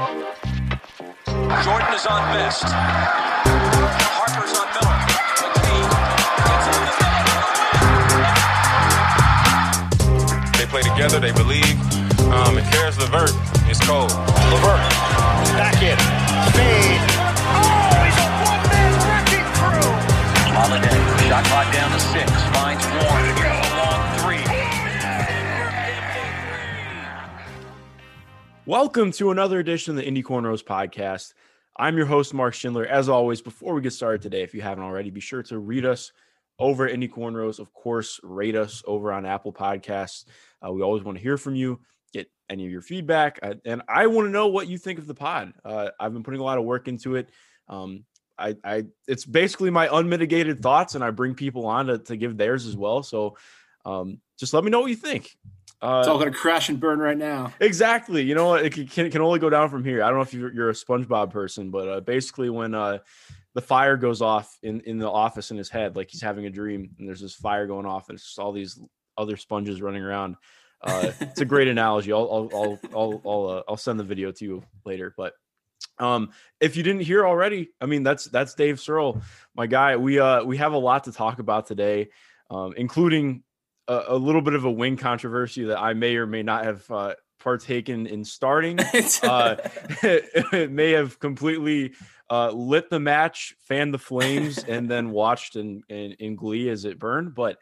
Jordan is on best. Harper's on Miller. McKee gets in the middle. They play together, they believe. Um, and Caris LeVert is cold. LeVert, back in, fade. Oh, he's a one-man wrecking crew. Holiday, shot clock down to six, finds Warren. Welcome to another edition of the Indy Cornrows podcast. I'm your host, Mark Schindler. As always, before we get started today, if you haven't already, be sure to read us over at Indy Cornrows. Of course, rate us over on Apple Podcasts. Uh, we always want to hear from you, get any of your feedback, uh, and I want to know what you think of the pod. Uh, I've been putting a lot of work into it. Um, I, I, it's basically my unmitigated thoughts, and I bring people on to, to give theirs as well. So, um, just let me know what you think. Uh, it's all going to crash and burn right now. Exactly. You know, it can, can only go down from here. I don't know if you're, you're a SpongeBob person, but uh, basically, when uh, the fire goes off in, in the office in his head, like he's having a dream, and there's this fire going off, and it's just all these other sponges running around. Uh, it's a great analogy. I'll I'll I'll I'll I'll, uh, I'll send the video to you later. But um, if you didn't hear already, I mean that's that's Dave Searle, my guy. We uh we have a lot to talk about today, um, including a, a little bit of a wing controversy that I may or may not have uh, partaken in starting. uh, it, it, may have completely uh, lit the match, fanned the flames, and then watched in, in, in glee as it burned. But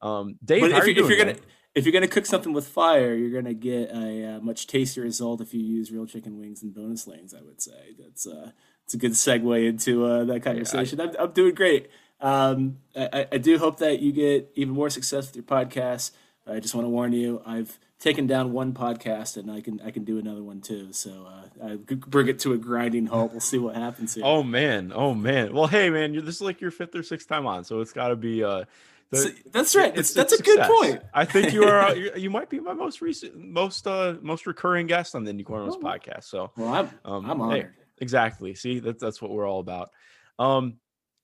um, Dave, but if, you if, you're gonna if you're gonna cook something with fire, you're gonna get a, uh, much tastier result if you use real chicken wings and bonus lanes. I would say that's uh, it's a good segue into uh, that conversation. I, I'm, I'm doing great. Um, I, I, do hope that you get even more success with your podcast. I just want to warn you, I've taken down one podcast and I can I can do another one too. So uh, I bring it to a grinding halt. We'll see what happens here. Oh man, oh man. Well, hey man, you're, this is like your fifth or sixth time on, so it's got to be. Uh, the, that's right. It's, it's that's a good point. I think you are. you might be my most recent, most uh, most recurring guest on the Indy Cornrows oh, podcast. So well, I'm um, I'm honored. Hey, exactly. See, that's that's what we're all about. Um,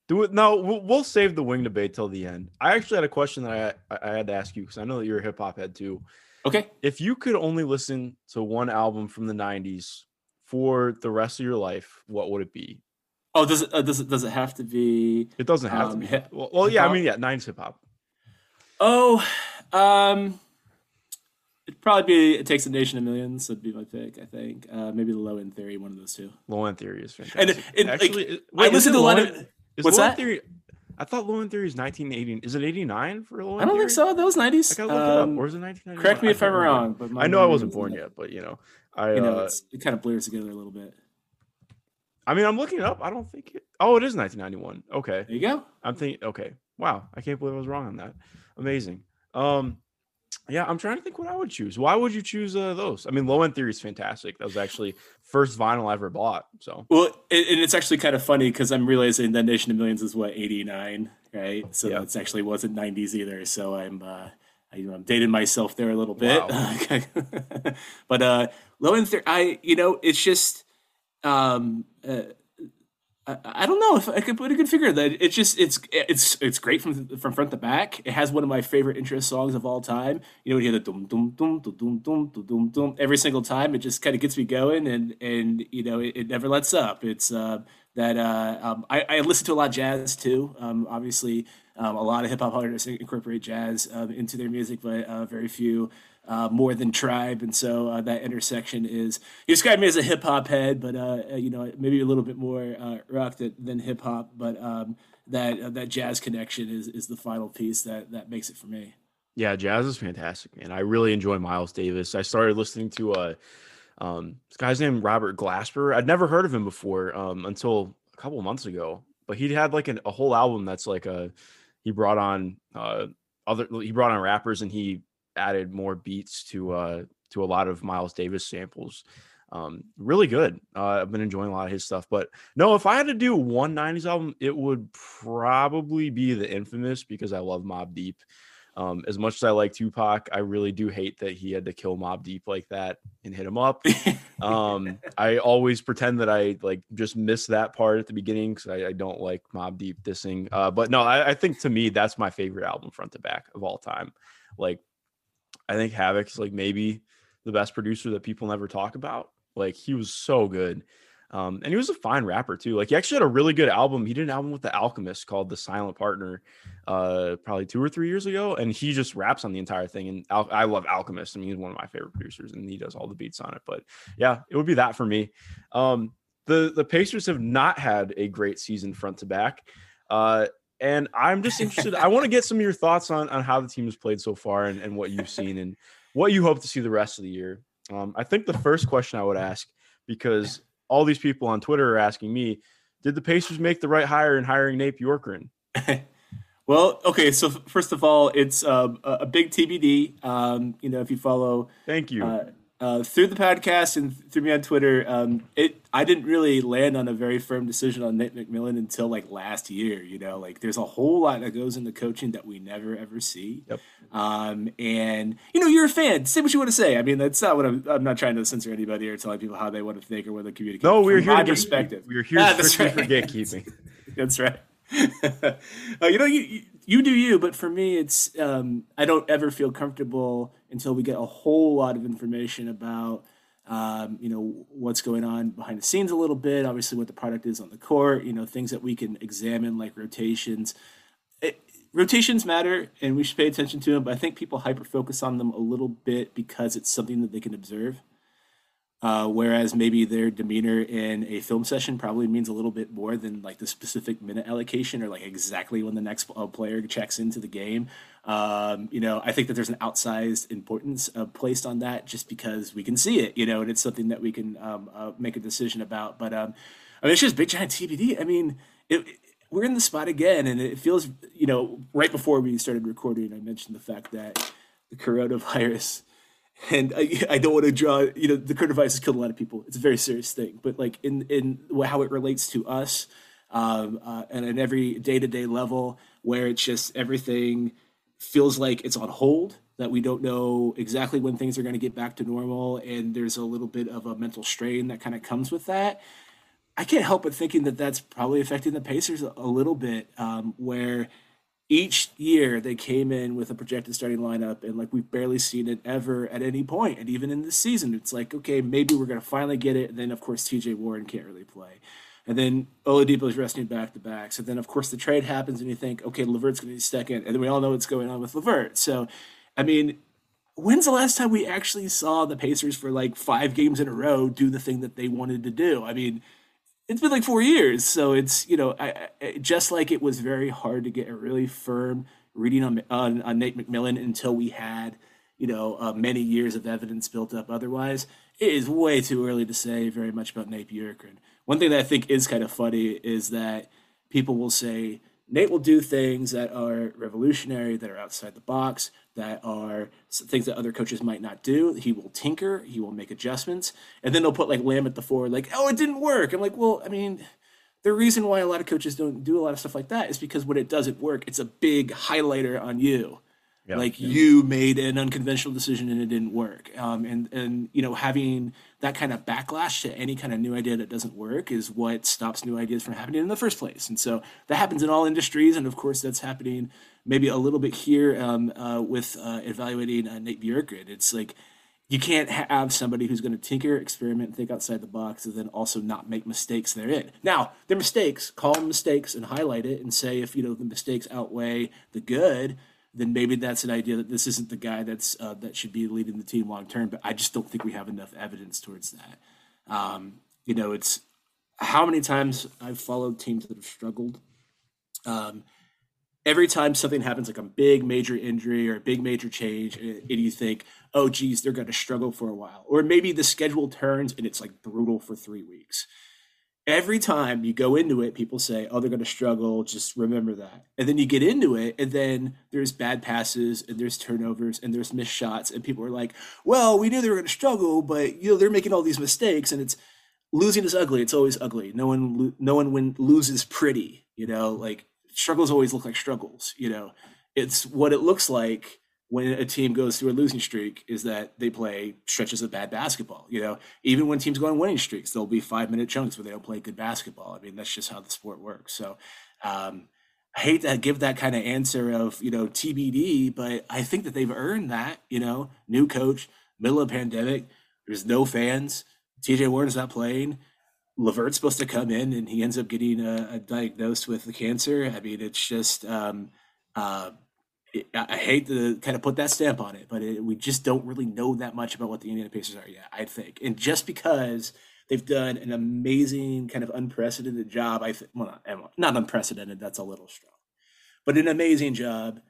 do it. now. we'll, we'll, save the wing debate till the end. I actually had a question that I, I had to ask you because I know that you're a hip hop head too. Okay. If you could only listen to one album from the '90s for the rest of your life, what would it be? Oh, does it uh, does it does it have to be? It doesn't have um, to be. Hip, well, well yeah, I mean, yeah, '90s hip hop. Oh, um, it'd probably be "It Takes a Nation of Millions. Would be my pick. I think uh, maybe the Low End Theory, one of those two. Low End Theory is fantastic. And, and actually, like, wait, I listened to a lot of. Is What's that? Theory, I thought Low End Theory is 1980. Is it 89 for Low End I don't Theory? think so. That was 90s. I gotta look um, it up. Um, or is it 1990? Correct me if I'm wrong. But I know I wasn't born yet, but you know, I you know uh, it kind of blurs together a little bit. I mean, I'm looking it up. I don't think it. Oh, it is 1991. Okay. There you go. I'm thinking. Okay. Wow. I can't believe I was wrong on that. Amazing. Um, yeah, I'm trying to think what I would choose. Why would you choose uh, those? I mean, Low End Theory is fantastic. That was actually first vinyl I ever bought. So well, and it's actually kind of funny because I'm realizing that Nation of Millions is what 89, right? So yeah. it's actually wasn't 90s either. So I'm uh, I, you know, I'm dating myself there a little bit. Wow. but uh, Low End Theory, I you know, it's just um, uh, I, don't know if I could put a good figure that it's just it's it's it's great from from front to back. It has one of my favorite interest songs of all time. You know, you hear the dum dum dum dum dum dum dum dum every single time. It just kind of gets me going, and and you know it, it never lets up. It's uh, that uh, um, I, I listen to a lot of jazz too. Um, obviously, um, a lot of hip hop artists incorporate jazz um, into their music, but uh, very few uh, more than tribe, and so uh, that intersection is. You described me as a hip hop head, but uh, uh, you know maybe a little bit more uh, rock than, than hip hop, but um, that uh, that jazz connection is is the final piece that that makes it for me. Yeah, jazz is fantastic, man. I really enjoy Miles Davis. I started listening to uh, um, this guy's name Robert Glasper. I'd never heard of him before um, until a couple months ago, but he had like an, a whole album that's like a he brought on uh, other he brought on rappers and he added more beats to uh to a lot of Miles Davis samples. Um, really good. Uh, I've been enjoying a lot of his stuff. But no, if I had to do one 90s album, it would probably be the infamous because I love Mobb Deep. Um, as much as I like Tupac, I really do hate that he had to kill Mobb Deep like that and hit him up. um, I always pretend that I like just miss that part at the beginning because I, I, don't like Mobb Deep dissing. Uh, but no, I, I think to me that's my favorite album front to back of all time. Like I think Havoc's like maybe the best producer that people never talk about. Like he was so good. Um, and he was a fine rapper too. Like he actually had a really good album. He did an album with the Alchemist called The Silent Partner, uh, probably two or three years ago, and he just raps on the entire thing. And Al- I love Alchemist. I mean, he's one of my favorite producers, and he does all the beats on it. But yeah, it would be that for me. Um, the the Pacers have not had a great season front to back, uh, and I'm just interested. I want to get some of your thoughts on on how the team has played so far and, and what you've seen and what you hope to see the rest of the year. Um, I think the first question I would ask because all these people on Twitter are asking me, did the Pacers make the right hire in hiring Nate Bjorkgren? well, okay. So first of all, it's uh, a big TBD. Um, you know, if you follow, thank you. Uh, uh, through the podcast and through me on Twitter, um, it I didn't really land on a very firm decision on Nate McMillan until like last year. You know, like there's a whole lot that goes into coaching that we never ever see. Yep. Um, and you know, you're a fan. Say what you want to say. I mean, that's not what I'm. I'm not trying to censor anybody or telling people how they want to think or what they communicate. No, we're here. My perspective. We're here ah, that's right. for gatekeeping. that's right. uh, you know, you, you do you, but for me, it's um, I don't ever feel comfortable until we get a whole lot of information about um, you know what's going on behind the scenes a little bit. Obviously, what the product is on the court. You know, things that we can examine like rotations. It, rotations matter, and we should pay attention to them. But I think people hyper focus on them a little bit because it's something that they can observe. Uh, whereas maybe their demeanor in a film session probably means a little bit more than like the specific minute allocation or like exactly when the next uh, player checks into the game. Um, you know, I think that there's an outsized importance uh, placed on that just because we can see it, you know, and it's something that we can um, uh, make a decision about. But um, I mean, it's just big giant TBD. I mean, it, it, we're in the spot again, and it feels, you know, right before we started recording, I mentioned the fact that the coronavirus and I, I, don't want to draw you know the coronavirus has killed a lot of people. It's a very serious thing. But like in in how it relates to us um, uh, and at every day-to-day level where it's just everything feels like it's on hold that we don't know exactly when things are going to get back to normal and there's a little bit of a mental strain that kind of comes with that i can't help but thinking that that's probably affecting the pacers a, a little bit um, where each year they came in with a projected starting lineup and like we've barely seen it ever at any point and even in this season it's like okay maybe we're going to finally get it and then of course tj warren can't really play and then Oladipo is resting back to back. So then, of course, the trade happens, and you think, okay, LeVert's going to be second, and then we all know what's going on with LeVert. So, I mean, when's the last time we actually saw the Pacers for like five games in a row do the thing that they wanted to do? I mean, it's been like four years. So it's you know I, I, just like it was very hard to get a really firm reading on on, on Nate McMillan until we had you know uh, many years of evidence built up. Otherwise, it is way too early to say very much about Nate Bjorkgren. One thing that I think is kind of funny is that people will say Nate will do things that are revolutionary, that are outside the box, that are things that other coaches might not do. He will tinker, he will make adjustments, and then they'll put like Lamb at the four, like, oh, it didn't work. I'm like, well, I mean, the reason why a lot of coaches don't do a lot of stuff like that is because when it doesn't work, it's a big highlighter on you. Yeah. Like you made an unconventional decision and it didn't work. Um, and and you know having that kind of backlash to any kind of new idea that doesn't work is what stops new ideas from happening in the first place. And so that happens in all industries, and of course that's happening maybe a little bit here um, uh, with uh, evaluating uh, Nate Bjorkgren. It's like you can't have somebody who's going to tinker, experiment, think outside the box, and then also not make mistakes therein. Now, they're mistakes. Call them mistakes and highlight it, and say if you know the mistakes outweigh the good then maybe that's an idea that this isn't the guy that's uh, that should be leading the team long term. But I just don't think we have enough evidence towards that. Um, you know, it's how many times I've followed teams that have struggled. Um, every time something happens, like a big major injury or a big major change, and you think, oh, geez, they're going to struggle for a while. Or maybe the schedule turns and it's like brutal for three weeks every time you go into it, people say, "Oh, they're going to struggle." Just remember that. And then you get into it, and then there's bad passes, and there's turnovers, and there's missed shots, and people are like, "Well, we knew they were going to struggle, but you know they're making all these mistakes, and it's losing is ugly. It's always ugly. No one, no one win, loses pretty. You know, like struggles always look like struggles. You know, it's what it looks like when a team goes through a losing streak is that they play stretches of bad basketball. You know, even when teams go on winning streaks, there'll be five minute chunks where they don't play good basketball. I mean, that's just how the sport works. So, um, I hate to give that kind of answer of you know TBD, but I think that they've earned that. You know, new coach, middle of pandemic, there's no fans. TJ Warren's not playing. Levert's supposed to come in, and he ends up getting uh, diagnosed with the cancer. I mean, it's just. Um, uh, I hate to kind of put that stamp on it, but it, we just don't really know that much about what the Indiana Pacers are yet. I think, and just because they've done an amazing kind of unprecedented job, I think, well, not, not unprecedented. That's a little strong, but an amazing job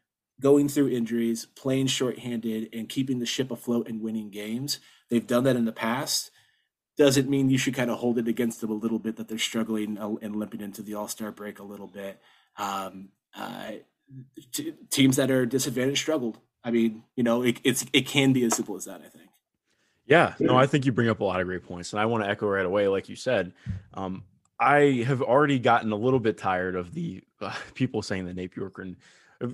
going through injuries, playing shorthanded, and keeping the ship afloat and winning games. They've done that in the past. Doesn't mean you should kind of hold it against them a little bit that they're struggling and limping into the All Star break a little bit. Um, uh, t- teams that are disadvantaged struggled. I mean, you know, it, it's it can be as simple as that. I think. Yeah, no, I think you bring up a lot of great points, and I want to echo right away, like you said. Um, I have already gotten a little bit tired of the uh, people saying that Nate Bjorkgren,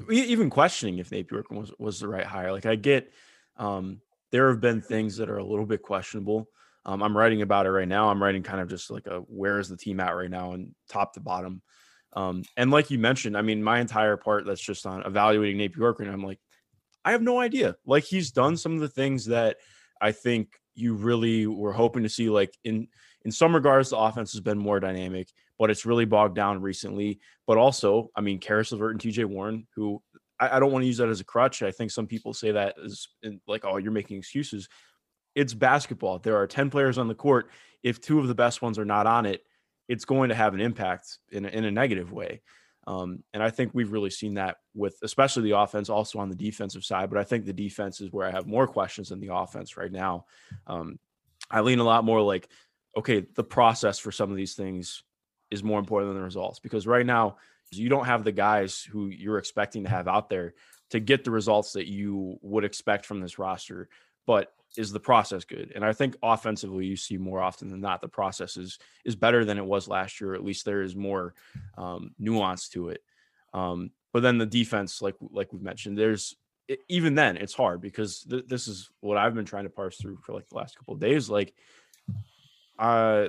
even questioning if Nate Bjorkgren was was the right hire. Like I get, um, there have been things that are a little bit questionable. Um, I'm writing about it right now. I'm writing kind of just like a where is the team at right now and top to bottom. Um, and like you mentioned, I mean, my entire part that's just on evaluating Nate Bjorkgren, I'm like, I have no idea. Like he's done some of the things that I think you really were hoping to see. Like in in some regards, the offense has been more dynamic, but it's really bogged down recently. But also, I mean, Caris LeVert and TJ Warren, who I, I don't want to use that as a crutch. I think some people say that in, like, oh, you're making excuses. It's basketball. There are 10 players on the court. If two of the best ones are not on it, it's going to have an impact in a, in a negative way. Um, and I think we've really seen that with especially the offense, also on the defensive side. But I think the defense is where I have more questions than the offense right now. Um, I lean a lot more like, okay, the process for some of these things is more important than the results because right now you don't have the guys who you're expecting to have out there to get the results that you would expect from this roster. But is the process good? And I think offensively, you see more often than not the process is is better than it was last year. At least there is more um, nuance to it. Um, but then the defense, like like we've mentioned, there's even then it's hard because th- this is what I've been trying to parse through for like the last couple of days. Like, uh,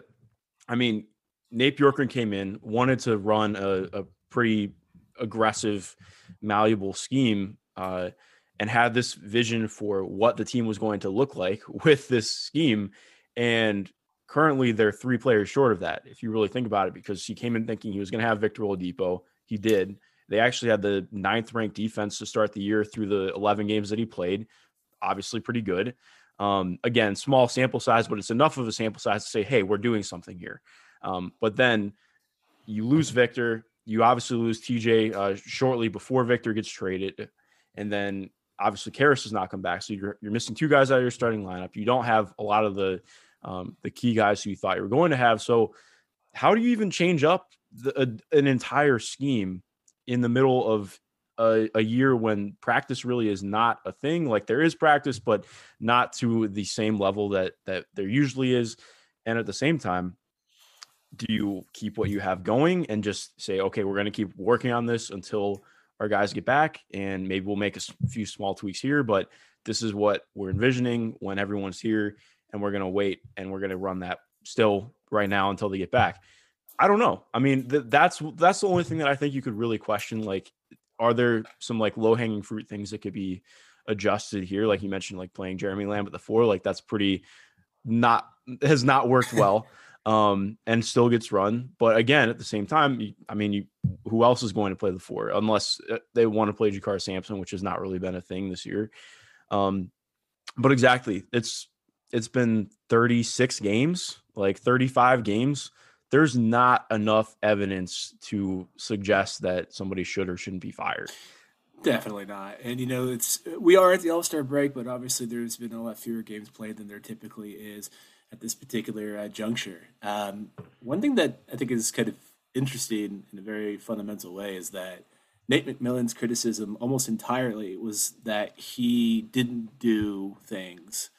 I mean, Nate Bjorkgren came in, wanted to run a, a pretty aggressive, malleable scheme. Uh, and had this vision for what the team was going to look like with this scheme. And currently, they're three players short of that, if you really think about it, because he came in thinking he was going to have Victor Oladipo. He did. They actually had the ninth ranked defense to start the year through the 11 games that he played. Obviously, pretty good. Um, again, small sample size, but it's enough of a sample size to say, hey, we're doing something here. Um, but then you lose Victor. You obviously lose TJ uh, shortly before Victor gets traded. And then obviously Caris does not come back, so you're you're missing two guys out of your starting lineup. You don't have a lot of the um, the key guys who you thought you were going to have. So how do you even change up the, a, an entire scheme in the middle of a, a, year when practice really is not a thing? Like there is practice, but not to the same level that that there usually is. And at the same time, do you keep what you have going and just say, okay, we're going to keep working on this until our guys get back, and maybe we'll make a few small tweaks here. But this is what we're envisioning when everyone's here, and we're gonna wait and we're gonna run that still right now until they get back. I don't know. I mean, th- that's that's the only thing that I think you could really question. Like, are there some like low hanging fruit things that could be adjusted here? Like you mentioned, like playing Jeremy Lamb at the four, like that's pretty not has not worked well um, and still gets run. But again, at the same time, you, I mean, you, who else is going to play the four unless uh, they want to play JaKarr Sampson, which has not really been a thing this year. Um, but exactly, it's it's been 36 games, like 35 games. There's not enough evidence to suggest that somebody should or shouldn't be fired. Definitely not. And you know, it's we are at the All Star break, but obviously there's been a lot fewer games played than there typically is at this particular uh, juncture. Um, one thing that I think is kind of interesting in a very fundamental way is that Nate McMillan's criticism almost entirely was that he didn't do things.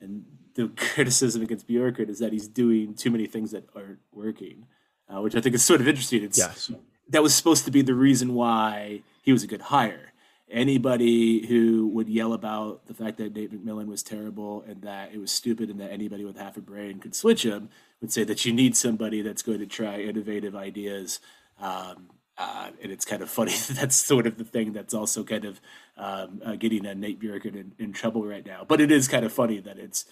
And the criticism against Bjorkgren is that he's doing too many things that aren't working, uh, which I think is sort of interesting. It's, yes. That was supposed to be the reason why he was a good hire anybody who would yell about the fact that Nate McMillan was terrible and that it was stupid and that anybody with half a brain could switch him would say that you need somebody that's going to try innovative ideas. Um, uh, and it's kind of funny that that's sort of the thing that's also kind of um, uh, getting a Nate Bjorkgren in, in, trouble right now. But it is kind of funny that it's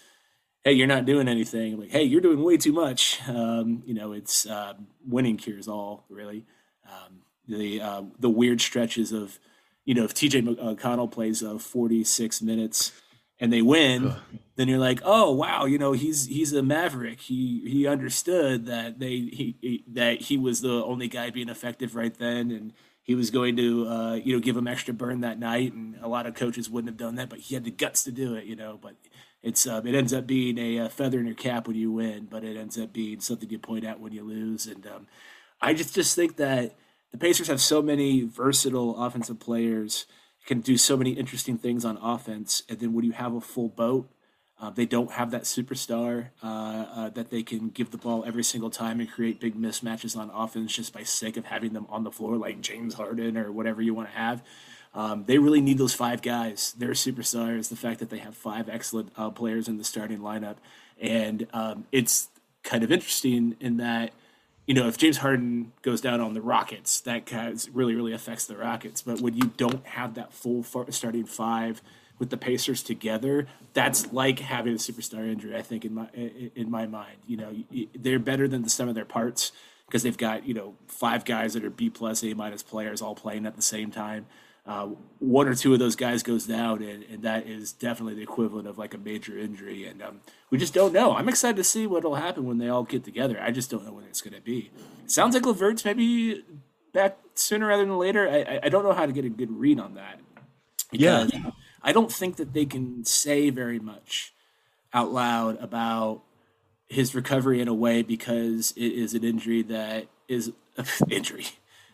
hey, you're not doing anything. Like, hey, you're doing way too much. Um, you know, it's uh, winning cures all really. Um, the uh, the weird stretches of, you know, if TJ McConnell plays uh, 46 minutes and they win, then you're like, oh wow, you know, he's he's a maverick. He he understood that they he, he that he was the only guy being effective right then, and he was going to uh, you know give him extra burn that night. And a lot of coaches wouldn't have done that, but he had the guts to do it, you know. But it's um, it ends up being a, a, feather in your cap when you win, but it ends up being something you point out when you lose. And um, I just just think that the Pacers have so many versatile offensive players, can do so many interesting things on offense, and then when you have a full boat. Uh, they don't have that superstar uh, uh, that they can give the ball every single time and create big mismatches on offense just by sake of having them on the floor, like James Harden or whatever you want to have. Um, they really need those five guys. They're superstars. The fact that they have five excellent uh, players in the starting lineup, and um, it's kind of interesting in that you know if James Harden goes down on the Rockets, that really really affects the Rockets. But when you don't have that full starting five with the Pacers together, that's like having a superstar injury. I think in my in my mind, you know, they're better than the sum of their parts because they've got you know five guys that are B plus A minus players all playing at the same time uh, one or two of those guys goes down, and, and, that is definitely the equivalent of like a major injury. And um, we just don't know. I'm excited to see what will happen when they all get together. I just don't know when it's going to be. It sounds like LeVert's maybe back sooner rather than later. I, I don't know how to get a good read on that. Yeah. I don't think that they can say very much out loud about his recovery in a way because it is an injury that is an injury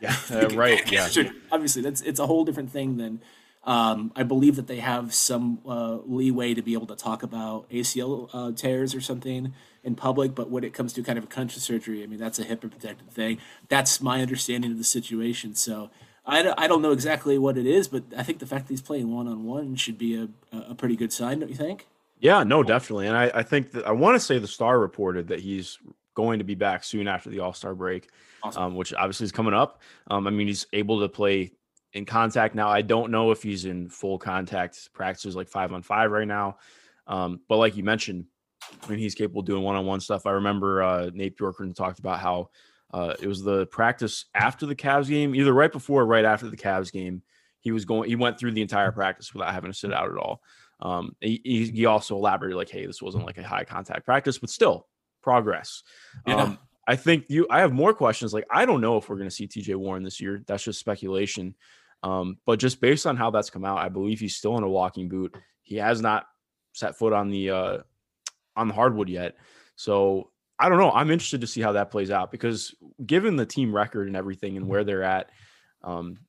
yeah, uh, right. Yeah. Obviously, that's it's a whole different thing than. Um, I believe that they have some uh, leeway to be able to talk about ACL uh, tears or something in public, but when it comes to kind of a country surgery, I mean that's a HIPAA protected thing. That's my understanding of the situation. So I, I don't know exactly what it is, but I think the fact that he's playing one on one should be a, a pretty good sign, don't you think? Yeah, no, definitely. And I, I think that I want to say the Star reported that he's going to be back soon after the All Star break awesome. um, which obviously is coming up. Um, I mean, he's able to play in contact now. I don't know if he's in full contact practices like five on five right now. Um, but like you mentioned, I mean, he's capable of doing one on one stuff. I remember uh, Nate Bjorkgren talked about how uh, it was the practice after the Cavs game, either right before or right after the Cavs game. He was going, he went through the entire practice without having to sit out at all. Um, he, he also elaborated like, hey, this wasn't like a high contact practice, but still progress. Yeah. Um, I think you. I have more questions. Like I don't know if we're going to see T.J. Warren this year. That's just speculation. Um, but just based on how that's come out, I believe he's still in a walking boot. He has not set foot on the uh, on the hardwood yet. So I don't know. I'm interested to see how that plays out because given the team record and everything and where they're at, um,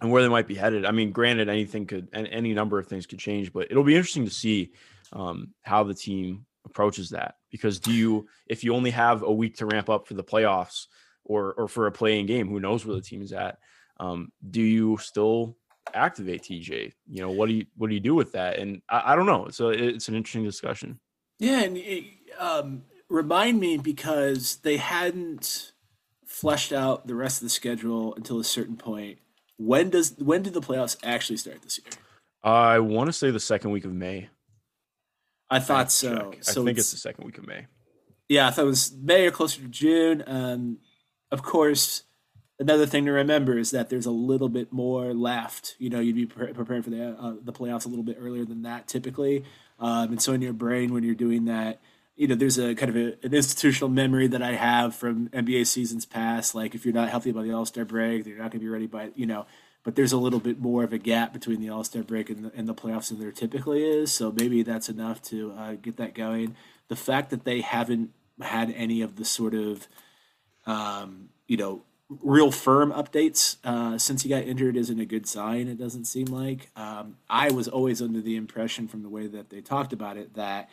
and where they might be headed. I mean, granted, anything could and any number of things could change, but it'll be interesting to see um, how the team approaches that? Because do you if you only have a week to ramp up for the playoffs or or for a playing game who knows where the team is at um, do you still activate tj you know what do you what do you do with that? And i, I don't know. So it's an interesting discussion. Yeah and um, remind me because they hadn't fleshed out the rest of the schedule until a certain point. When does when do the playoffs actually start this year? I want to say the second week of may I thought so. so. I think it's, it's, the second week of May. Yeah, I thought it was May or closer to June. Um, of course, another thing to remember is that there's a little bit more left. You know, you'd be pre- preparing for the uh, the playoffs a little bit earlier than that typically, um, and so in your brain when you're doing that, you know, there's a kind of a, an institutional memory that I have from NBA seasons past. Like if you're not healthy by the All Star break, you're not going to be ready by you know but there's a little bit more of a gap between the All Star break and the, and the, playoffs than there typically is. So maybe that's enough to uh, get that going. The fact that they haven't had any of the sort of, um, you know, real firm updates uh, since he got injured isn't a good sign. It doesn't seem like. Um, I was always under the impression from the way that they talked about it that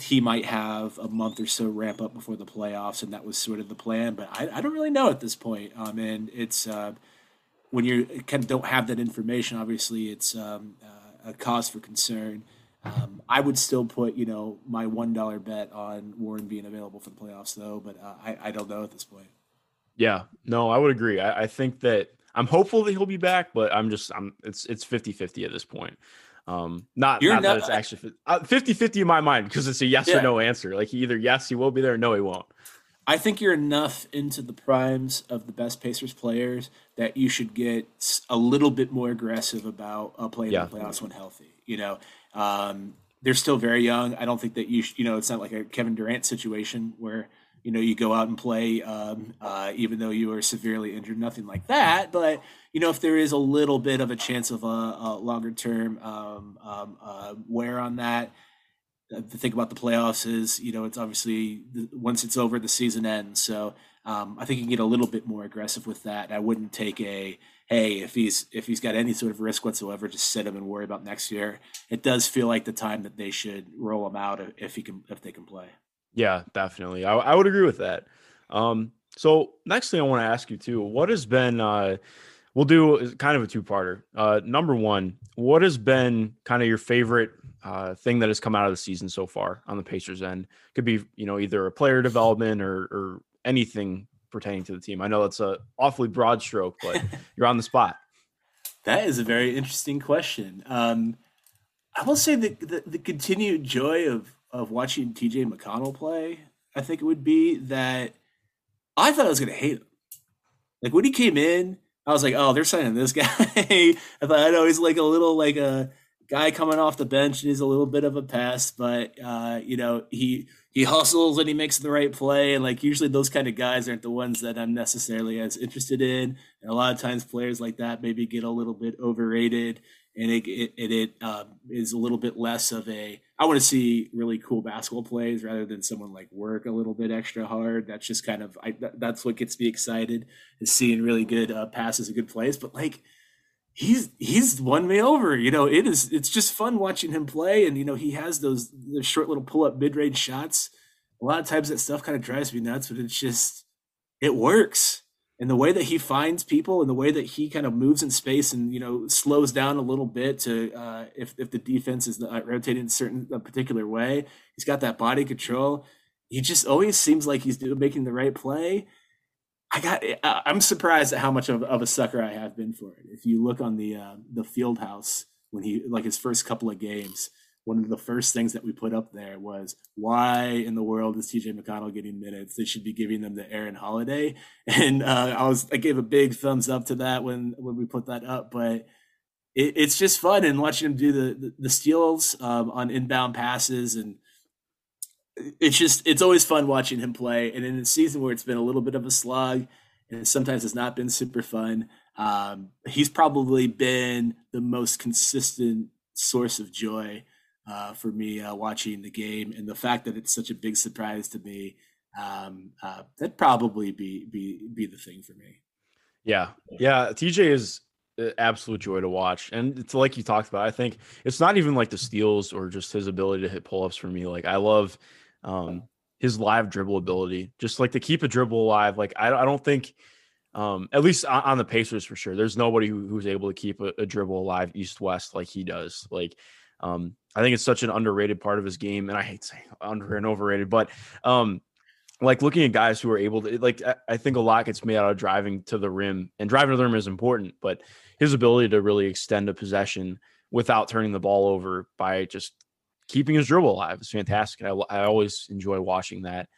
he might have a month or so ramp up before the playoffs, and that was sort of the plan. But I, I don't really know at this point. Um, and it's uh, when you kind of don't have that information, obviously it's um, uh, a cause for concern. Um, I would still put, you know, my one dollar bet on Warren being available for the playoffs, though. But uh, I, I don't know at this point. Yeah, no, I would agree. I, I, think that I'm hopeful that he'll be back, but I'm just, I'm it's it's 50 50 at this point. Um, not, not, not that it's actually 50 50 in my mind because it's a yes yeah. or no answer. Like either yes, he will be there, or no, he won't. I think you're enough into the primes of the best Pacers players that you should get a little bit more aggressive about uh, playing yeah. the playoffs when healthy. You know, um, they're still very young. I don't think that you, sh- you know, it's not like a Kevin Durant situation where you know you go out and play um, uh, even though you are severely injured, nothing like that. But you know, if there is a little bit of a chance of a, a longer term um, um uh, wear on that the thing about the playoffs is, you know, it's obviously once it's over, the season ends. So um, I think you can get a little bit more aggressive with that. I wouldn't take a hey if he's if he's got any sort of risk whatsoever, just sit him and worry about next year. It does feel like the time that they should roll him out if he can if they can play. Yeah, definitely. I, I would agree with that. Um, so next thing I want to ask you too, what has been uh, we'll do kind of a two-parter. Uh, number one, what has been kind of your favorite uh, thing that has come out of the season so far on the Pacers end? Could be you know either a player development or, or anything pertaining to the team. I know that's a awfully broad stroke, but you're on the spot. That is a very interesting question. Um, I will say that the, the continued joy of of watching TJ McConnell play, I think it would be that I thought I was going to hate him. Like when he came in, I was like, oh, they're signing this guy. I thought I know he's like a little like a guy coming off the bench and he's a little bit of a pest, but uh, you know, he he hustles and he makes the right play. And like usually those kind of guys aren't the ones that I'm necessarily as interested in. And a lot of times players like that maybe get a little bit overrated and it it, it um, is a little bit less of a I want to see really cool basketball plays rather than someone like work a little bit extra hard. That's just kind of I, that's what gets me excited is seeing really good uh, passes and good plays. But like he's he's won me over. You know, it is it's just fun watching him play, and you know he has those the short little pull up mid range shots. A lot of times that stuff kind of drives me nuts, but it's just it works and the way that he finds people and the way that he kind of moves in space and you know slows down a little bit to uh, if if the defense is rotating in a certain a particular way, he's got that body control. He just always seems like he's making the right play. I got I'm surprised at how much of, of a sucker I have been for it. If you look on the uh, the field house when he like his first couple of games, one of the first things that we put up there was why in the world is TJ McConnell getting minutes? They should be giving them to Aaron Holiday. And uh, I was I gave a big thumbs up to that when when we put that up. But it, it's just fun and watching him do the the, the steals um, on inbound passes and it's just it's always fun watching him play. And in a season where it's been a little bit of a slog and sometimes it's not been super fun, um, he's probably been the most consistent source of joy uh, for me uh, watching the game, and the fact that it's such a big surprise to me, um, uh, that'd probably be be be the thing for me. Yeah, yeah. TJ is absolute joy to watch, and it's like you talked about. I think it's not even like the steals or just his ability to hit pull ups for me. Like I love um, his live dribble ability, just like to keep a dribble alive. Like I, I don't think. Um, at least on, on, the Pacers for sure. There's nobody who, who's able to keep a, a dribble alive east west like he does. Like um, I think it's such an underrated part of his game, and I hate saying under and overrated, but um, like looking at guys who are able to like I think a lot gets made out of driving to the rim, and driving to the rim is important, but his ability to really extend a possession without turning the ball over by just keeping his dribble alive is fantastic. I, I always enjoy watching that.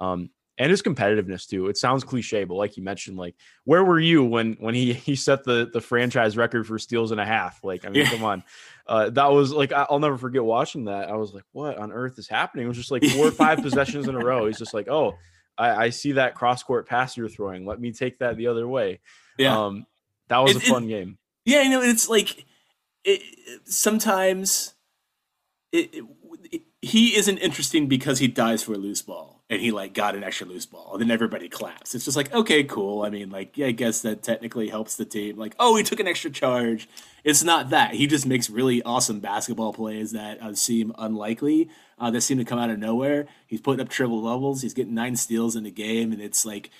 Um, and his competitiveness too. It sounds cliche, but like you mentioned, like where were you when when he he set the the franchise record for steals and a half? Like, I mean, yeah. come on, uh, that was like I'll never forget watching that. I was like, what on earth is happening? It was just like four or five possessions in a row. He's just like, oh, I, I, see that cross court pass you're throwing. Let me take that the other way. Yeah, um, that was it, a fun it, game. Yeah, you know, it's like it, sometimes it, he isn't interesting because he dies for a loose ball and he like got an extra loose ball and then everybody claps. It's just like okay cool. I mean like yeah i guess that technically helps the team. Like oh he took an extra charge. It's not that. He just makes really awesome basketball plays that uh, seem unlikely uh, that seem to come out of nowhere. He's putting up triple levels he's getting nine steals in a game and it's like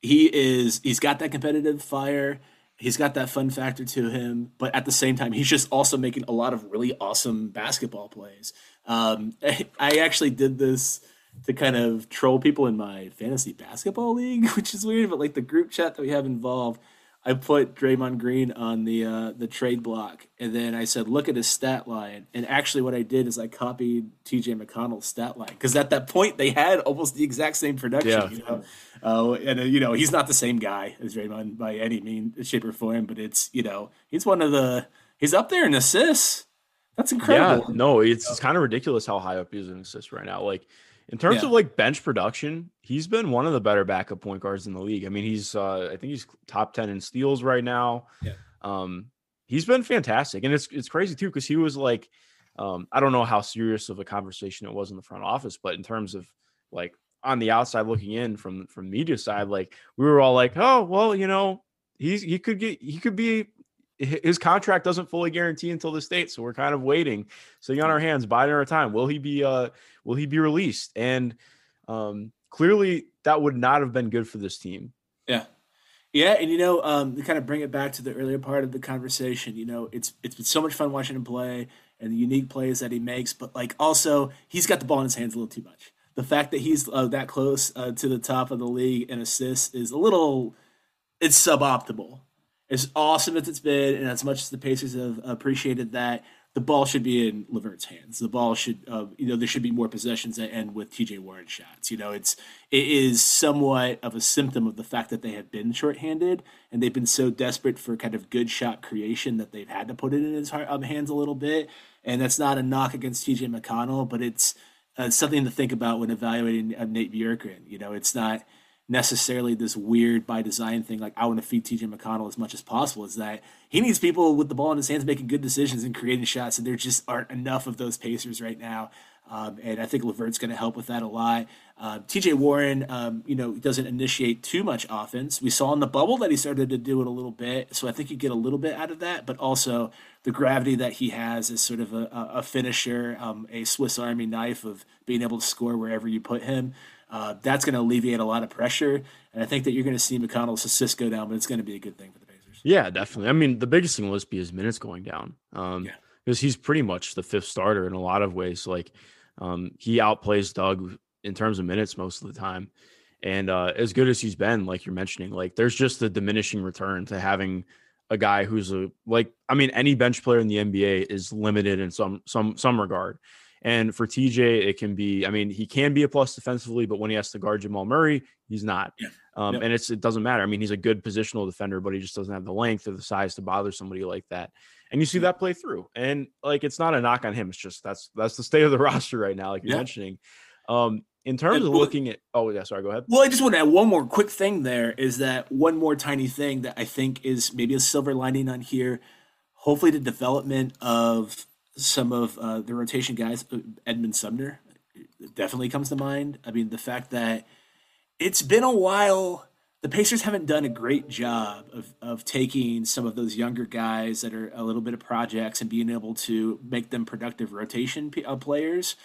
he is he's got that competitive fire. He's got that fun factor to him but at the same time he's just also making a lot of really awesome basketball plays. Um, i actually did this to kind of troll people in my fantasy basketball league, which is weird, but like the group chat that we have involved, I put Draymond Green on the uh, the trade block, and then I said, "Look at his stat line." And actually, what I did is I copied T.J. McConnell's stat line because at that point they had almost the exact same production. Yeah. You know, uh, and uh, you know he's not the same guy as Draymond by any means, shape, or form, but it's you know he's one of the he's up there in assists. That's incredible. Yeah, no, it's, it's kind of ridiculous how high up he is in assists right now. Like in terms yeah. of like bench production, he's been one of the better backup point guards in the league. I mean, he's uh, I think he's top 10 in steals right now. Yeah. Um, he's been fantastic. And it's it's crazy too, because he was like, um, I don't know how serious of a conversation it was in the front office, but in terms of like on the outside looking in from from media side, like we were all like, oh, well, you know, he's he could get he could be his contract doesn't fully guarantee until the state, so we're kind of waiting, sitting on our hands, biding our time. Will he be uh will he be released? And um clearly that would not have been good for this team. Yeah. Yeah, and you know, um, to kind of bring it back to the earlier part of the conversation, you know, it's it's been so much fun watching him play and the unique plays that he makes, but like also he's got the ball in his hands a little too much. The fact that he's uh, that close uh, to the top of the league in assists is a little, it's suboptimal as awesome as it's been, and as much as the Pacers have appreciated that, the ball should be in LeVert's hands. The ball should, uh, you know, there should be more possessions that end with TJ Warren shots. You know, it's it is somewhat of a symptom of the fact that they have been shorthanded and they've been so desperate for kind of good shot creation that they've had to put it in his heart, um, hands a little bit. And that's not a knock against TJ McConnell, but it's uh, something to think about when evaluating uh, Nate Bjorkgren. You know, it's not necessarily this weird by design thing like I want to feed TJ McConnell as much as possible is that he needs people with the ball in his hands making good decisions and creating shots and there just aren't enough of those Pacers right now um, and I think LeVert's going to help with that a lot. Uh, TJ Warren, um, you know, doesn't initiate too much offense. We saw in the bubble that he started to do it a little bit, so I think you get a little bit out of that. But also the gravity that he has is sort of a, a finisher, um, a Swiss Army knife of being able to score wherever you put him. Uh, that's going to alleviate a lot of pressure. And I think that you're going to see McConnell's assist go down, but it's going to be a good thing for the Pacers. Yeah, definitely. I mean, the biggest thing will just be his minutes going down. Um, yeah. Because he's pretty much the fifth starter in a lot of ways. Like, um, he outplays Doug in terms of minutes most of the time. And uh, as good as he's been, like you're mentioning, like there's just a diminishing return to having a guy who's a like I mean any bench player in the NBA is limited in some some some regard. And for TJ, it can be, I mean, he can be a plus defensively, but when he has to guard Jamal Murray, he's not. Yeah. Um. And it's it doesn't matter. I mean, he's a good positional defender, but he just doesn't have the length or the size to bother somebody like that. And you see that play through. And like it's not a knock on him. It's just that's that's the state of the roster right now, like you're mentioning. Um, in terms and, of looking at oh yeah, sorry, go ahead. Well, I just want to add one more quick thing there is that one more tiny thing that I think is maybe a silver lining on here. Hopefully the development of some of uh, the rotation guys, Edmond Sumner definitely comes to mind. I mean, the fact that it's been a while. The Pacers haven't done a great job of, of taking some of those younger guys that are a little bit of projects and being able to make them productive rotation uh, players.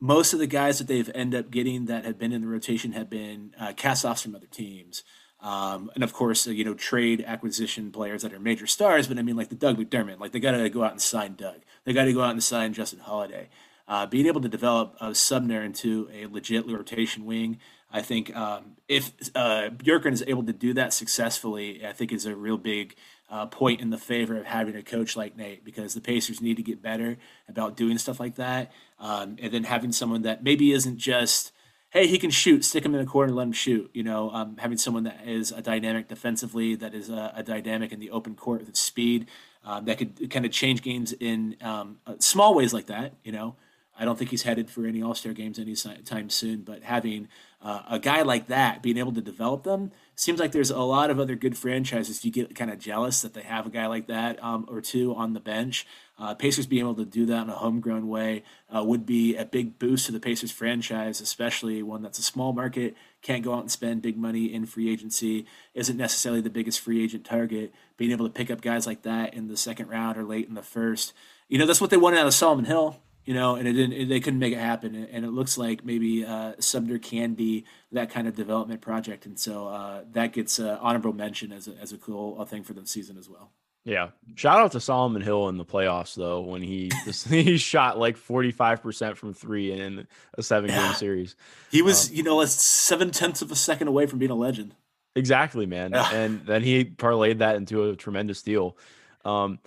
Most of the guys that they've ended up getting that have been in the rotation have been uh, cast offs from other teams. Um, and of course, uh, you know, trade acquisition players that are major stars. But I mean, like the Doug McDermott, like they got to go out and sign Doug. They got to go out and sign Justin Holiday. Uh, being able to develop uh, Sumner into a legit rotation wing, I think um, if uh, Bjorkgren is able to do that successfully, I think is a real big uh, point in the favor of having a coach like Nate because the Pacers need to get better about doing stuff like that. Um, and then having someone that maybe isn't just hey, he can shoot, stick him in the corner, and let him shoot. You know, um, having someone that is a dynamic defensively, that is a, a dynamic in the open court with speed, um, that could kind of change games in um, uh, small ways like that. You know, I don't think he's headed for any All Star games anytime soon, but having uh, a guy like that being able to develop them seems like there's a lot of other good franchises you get kind of jealous that they have a guy like that um, or two on the bench. Uh, Pacers being able to do that in a homegrown way uh, would be a big boost to the Pacers franchise, especially one that's a small market, can't go out and spend big money in free agency, isn't necessarily the biggest free agent target. Being able to pick up guys like that in the second round or late in the first, you know, that's what they wanted out of Solomon Hill you know, and it didn't. They couldn't make it happen, and it looks like maybe uh, Sumner can be that kind of development project, and so uh, that gets uh, honorable mention as a, as a cool thing for the season as well. Yeah, shout out to Solomon Hill in the playoffs though when he he shot like forty five percent from three in a seven game yeah. series. He was, um, you know, seven tenths of a second away from being a legend. Exactly, man. and then he parlayed that into a tremendous deal. Um,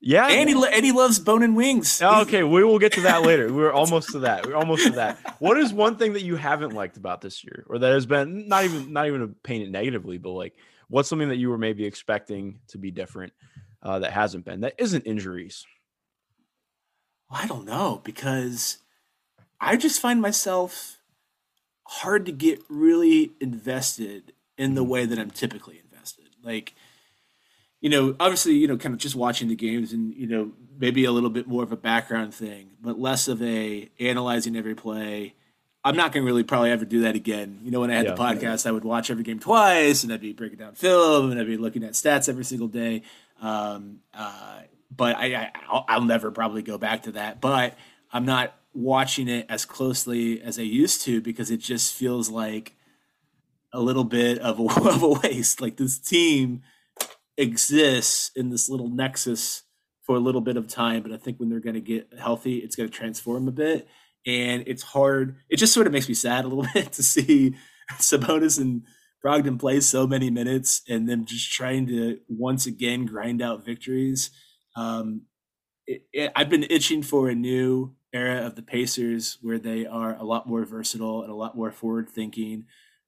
yeah, and he and he loves bone and wings. Oh, okay, we will get to that later. We're almost to that. We're almost to that. What is one thing that you haven't liked about this year, or that has been not even not even to paint it negatively, but like what's something that you were maybe expecting to be different uh, that hasn't been that isn't injuries? I don't know because I just find myself hard to get really invested in the mm-hmm. way that I'm typically invested. Like you know, obviously, you know, kind of just watching the games and, you know, maybe a little bit more of a background thing, but less of a analyzing every play. I'm not going to really probably ever do that again. You know, when I had yeah, the podcast, yeah. I would watch every game twice and I'd be breaking down film and I'd be looking at stats every single day. Um, uh, but I, I, will never probably go back to that. But I'm not watching it as closely as I used to because it just feels like a little bit of a, of a waste. Like this team – exists in this little nexus for a little bit of time, but I think when they're going to get healthy, it's going to transform a bit. And it's hard. It just sort of makes me sad a little bit to see Sabonis and Brogdon play so many minutes and them just trying to once again grind out victories. Um, it, it, I've been itching for a new era of the Pacers where they are a lot more versatile and a lot more forward thinking.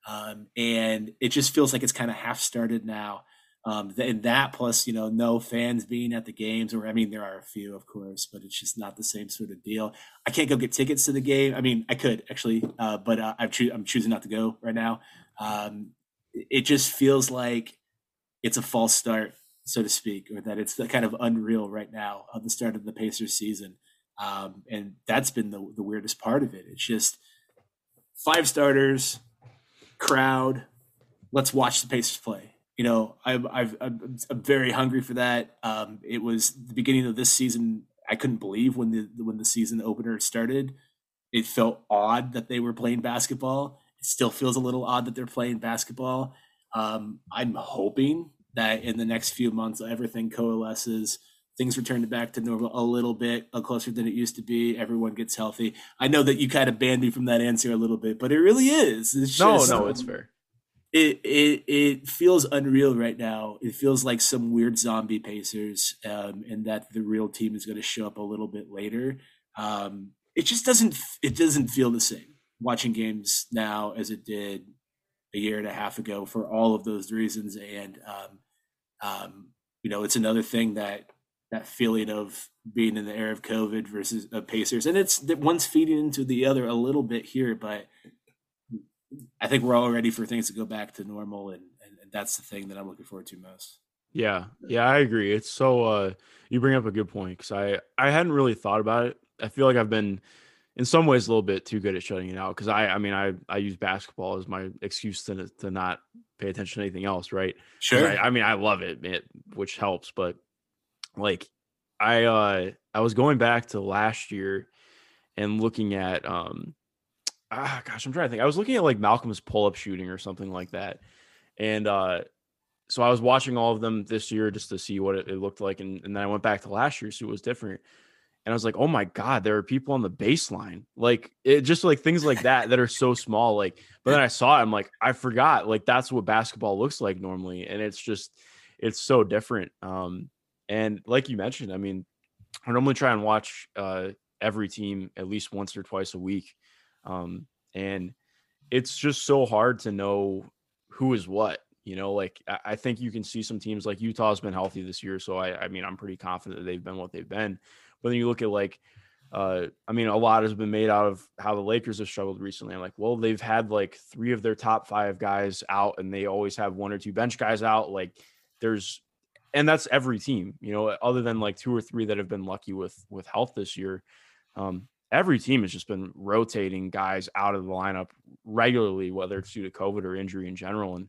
Um, and it just feels like it's kind of half started now. Um, and that plus, you know, no fans being at the games, or I mean, there are a few, of course, but it's just not the same sort of deal. I can't go get tickets to the game. I mean, I could actually, uh, but uh, I'm, I'm choosing not to go right now. Um, it just feels like it's a false start, so to speak, or that it's the kind of unreal right now of the start of the Pacers season. Um, and that's been the, the weirdest part of it. It's just five starters, crowd. Let's watch the Pacers play you know, I've, I'm very hungry for that. Um, it was the beginning of this season. I couldn't believe when the when the season opener started. It felt odd that they were playing basketball. It still feels a little odd that they're playing basketball. Um, I'm hoping that in the next few months everything coalesces things return back to normal a little bit closer than it used to be everyone gets healthy i know that you kind of banned me from that answer a little bit but it really is it's just, no no it's fair it it it feels unreal right now. It feels like some weird zombie Pacers, um, and that the real team is going to show up a little bit later. Um, it just doesn't it doesn't feel the same watching games now as it did a year and a half ago for all of those reasons. And um, um, you know, it's another thing that that feeling of being in the era of COVID versus uh, Pacers, and it's that one's feeding into the other a little bit here, but I think we're all ready for things to go back to normal, and, and, and that's the thing that I'm looking forward to most. Yeah, yeah, I agree. It's so uh, you bring up a good point because I I hadn't really thought about it. I feel like I've been in some ways a little bit too good at shutting it out because I I mean I I use basketball as my excuse to to not pay attention to anything else, right? Sure. I, I mean I love it, it, which helps, but like I uh I was going back to last year and looking at um ah, gosh, I'm trying to think. I was looking at like Malcolm's pull up shooting or something like that. And uh, so I was watching all of them this year just to see what it, it looked like. And, and then I went back to last year, so it was different. And I was like, oh my God, there are people on the baseline. Like it just like things like that that are so small. Like, but then I saw it, I'm like, I forgot. Like that's what basketball looks like normally. And it's just it's so different. Um, and like you mentioned, I mean, I normally try and watch uh every team at least once or twice a week. Um, and it's just so hard to know who is what. You know, like I think you can see some teams like Utah's been healthy this year, so I, I mean, I'm pretty confident that they've been what they've been. But then you look at like, uh, I mean, a lot has been made out of how the Lakers have struggled recently. I'm like, well, they've had like three of their top five guys out, and they always have one or two bench guys out. Like, there's, and that's every team, you know, other than like two or three that have been lucky with with health this year. Um, every team has just been rotating guys out of the lineup regularly, whether it's due to COVID or injury in general. And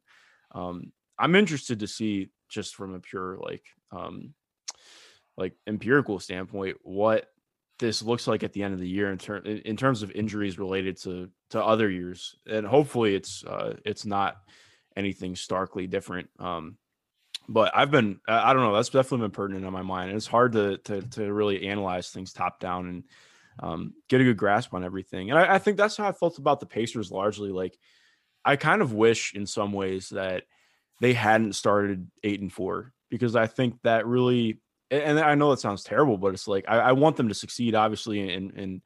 um, I'm interested to see just from a pure like um, like empirical standpoint what this looks like at the end of the year in, ter- in terms of injuries related to to other years, and hopefully it's uh, it's not anything starkly different. Um, but I've been I don't know that's definitely been pertinent on my mind, and it's hard to to to really analyze things top down and um, get a good grasp on everything. And I, I, think that's how I felt about the Pacers largely. Like, I kind of wish in some ways that they hadn't started eight and four because I think that really and I know that sounds terrible, but it's like I, I want them to succeed, obviously, in in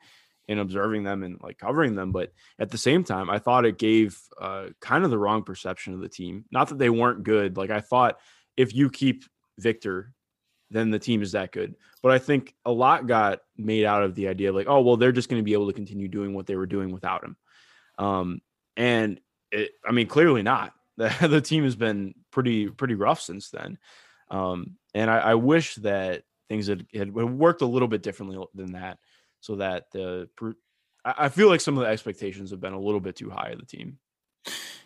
in observing them and like covering them. But at the same time, I thought it gave uh, kind of the wrong perception of the team. Not that they weren't good. Like I thought if you keep Victor, then the team is that good. But I think a lot got made out of the idea of like, oh, well, they're just going to be able to continue doing what they were doing without him. Um, and it, I mean, clearly not. The, the team has been pretty pretty rough since then. Um, and I, I wish that things had, had worked a little bit differently than that so that the I feel like some of the expectations have been a little bit too high of the team.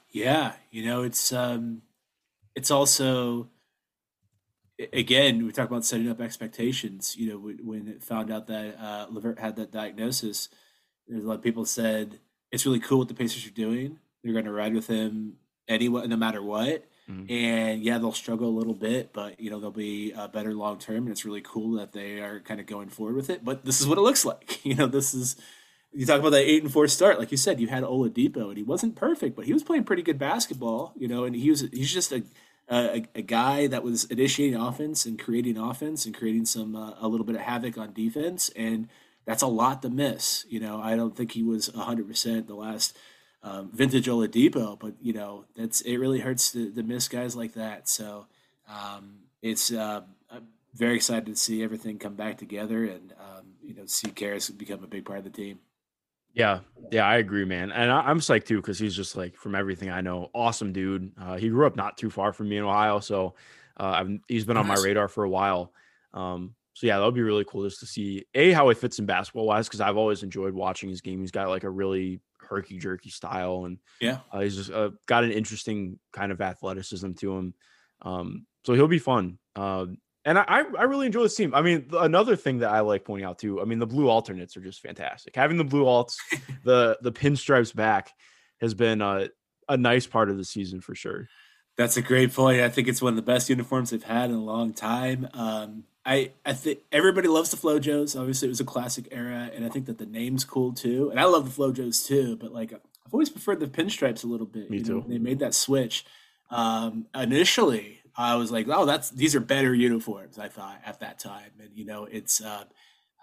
Yeah, you know, it's um it's also again, we talk about setting up expectations. You know, when it found out that uh, LeVert had that diagnosis, there's a lot of people said it's really cool what the Pacers are doing. They're going to ride with him anyway, no matter what. Mm-hmm. And yeah, they'll struggle a little bit, but you know they'll be uh, better long term. And it's really cool that they are kind of going forward with it. But this is what it looks like. You know, this is you talk about that eight and four start. Like you said, you had Oladipo, and he wasn't perfect, but he was playing pretty good basketball. You know, and he was he's just a a, a guy that was initiating offense and creating offense and creating some uh, a little bit of havoc on defense. And that's a lot to miss. You know, I don't think he was hundred percent the last um, vintage Oladipo, but you know that's it. Really hurts to, to miss guys like that. So um, it's uh, I'm very excited to see everything come back together and um, you know see Caris become a big part of the team. Yeah, yeah, I agree, man, and I, am psyched too because he's just like from everything I know, awesome dude. Uh, he grew up not too far from me in Ohio, so uh, he's been on my radar for a while. Um, so yeah, that would be really cool just to see a how he fits in basketball wise because I've always enjoyed watching his game. He's got like a really herky jerky style, and yeah, uh, he's just uh, got an interesting kind of athleticism to him. Um, so he'll be fun. Um, and I, I really enjoy this team. I mean, another thing that I like pointing out too. I mean, the blue alternates are just fantastic. Having the blue alts, the the pinstripes back, has been a, a nice part of the season for sure. That's a great point. I think it's one of the best uniforms they've had in a long time. Um, I I think everybody loves the FloJos. Obviously, it was a classic era, and I think that the name's cool too. And I love the FloJos too, but like I've always preferred the pinstripes a little bit. Me too. Know, they made that switch. Um, initially, I was like, oh, that's these are better uniforms. I thought at that time, and you know, it's uh,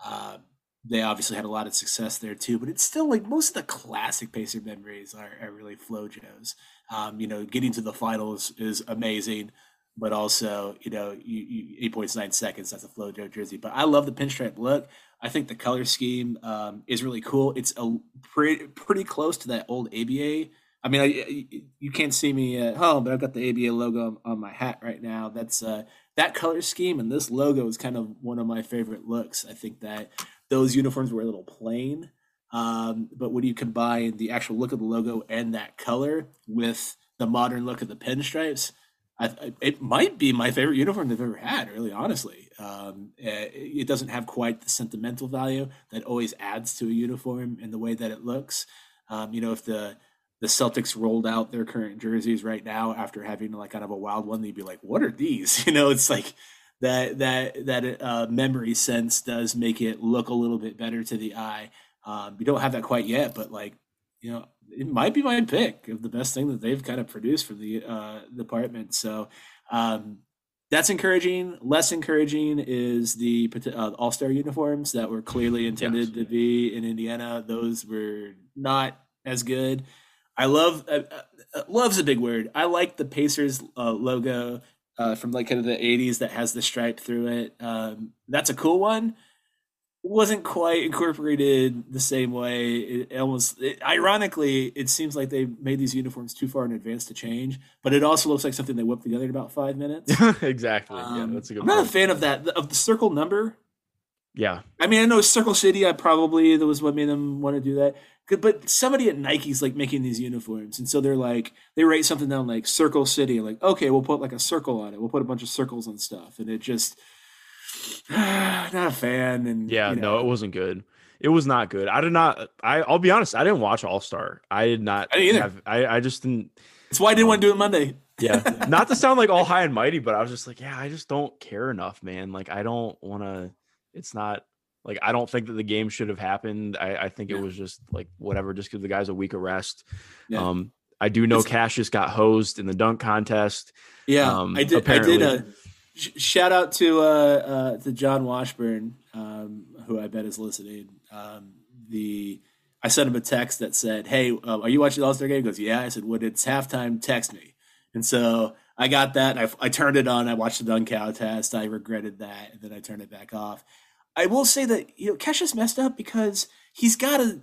uh, they obviously had a lot of success there too. But it's still like most of the classic Pacer memories are, are really FloJos. Um, you know, getting to the finals is amazing, but also you know, you, you, eight point nine seconds. That's a FloJo jersey. But I love the pinstripe look. I think the color scheme um, is really cool. It's a pretty pretty close to that old ABA I mean, I, you can't see me at home, but I've got the ABA logo on, my hat right now. That's uh, that color scheme and this logo is kind of one of my favorite looks. I think that those uniforms were a little plain, um, but when you combine the actual look of the logo and that color with the modern look of the pinstripes, I, it might be my favorite uniform they've ever had. Really, honestly, um, eh, it doesn't have quite the sentimental value that always adds to a uniform in the way that it looks. Um, you know, if the the Celtics rolled out their current jerseys right now after having like kind of a wild one, they'd be like, "What are these?" You know, it's like that that that uh, memory sense does make it look a little bit better to the eye. Um, we don't have that quite yet, but like you know, it might be my pick of the best thing that they've kind of produced for the uh, department. So um, that's encouraging. Less encouraging is the uh, All Star uniforms that were clearly intended yes. to be in Indiana. Those were not as good. I love uh, uh, love's a big word. I like the Pacers uh, logo uh, from like kind of the '80s that has the stripe through it. Um, that's a cool one. Wasn't quite incorporated the same way. It almost, it, ironically, it seems like they made these uniforms too far in advance to change. But it also looks like something they whipped together in about five minutes. exactly. Um, yeah, that's a good. I'm point. not a fan of that of the circle number. Yeah. I mean, I know Circle City. I probably that was what made them want to do that but somebody at Nike's like making these uniforms, and so they're like they write something down like Circle City, like okay, we'll put like a circle on it, we'll put a bunch of circles on stuff, and it just not a fan. And yeah, you know. no, it wasn't good. It was not good. I did not. I I'll be honest. I didn't watch All Star. I did not. I didn't either. Have, I I just didn't. That's why I didn't um, want to do it Monday. yeah, not to sound like all high and mighty, but I was just like, yeah, I just don't care enough, man. Like I don't want to. It's not like I don't think that the game should have happened. I, I think yeah. it was just like whatever, just give the guys a week of rest. Yeah. Um, I do know Cassius got hosed in the dunk contest. Yeah, um, I did. Apparently. I did a sh- shout out to uh, uh, to John Washburn, um, who I bet is listening. Um, the I sent him a text that said, "Hey, uh, are you watching the All Star game?" He goes, "Yeah." I said, "When it's halftime, text me." And so I got that, I, I turned it on. I watched the dunk contest. I regretted that, and then I turned it back off. I will say that you know Cassius's messed up because he's got a.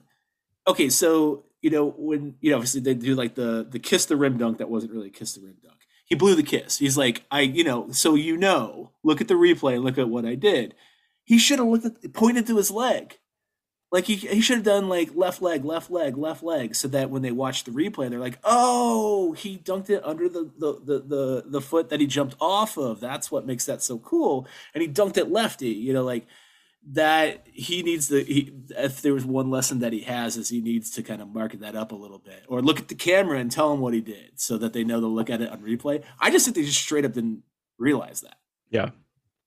Okay, so you know when you know obviously they do like the the kiss the rim dunk that wasn't really a kiss the rim dunk. He blew the kiss. He's like I you know so you know look at the replay look at what I did. He should have looked at pointed to his leg. Like he, he should have done like left leg, left leg, left leg, so that when they watch the replay, they're like, "Oh, he dunked it under the the the the, the foot that he jumped off of. That's what makes that so cool." And he dunked it lefty. You know, like that he needs to he, if there was one lesson that he has is he needs to kind of market that up a little bit or look at the camera and tell him what he did so that they know they'll look at it on replay i just think they just straight up didn't realize that yeah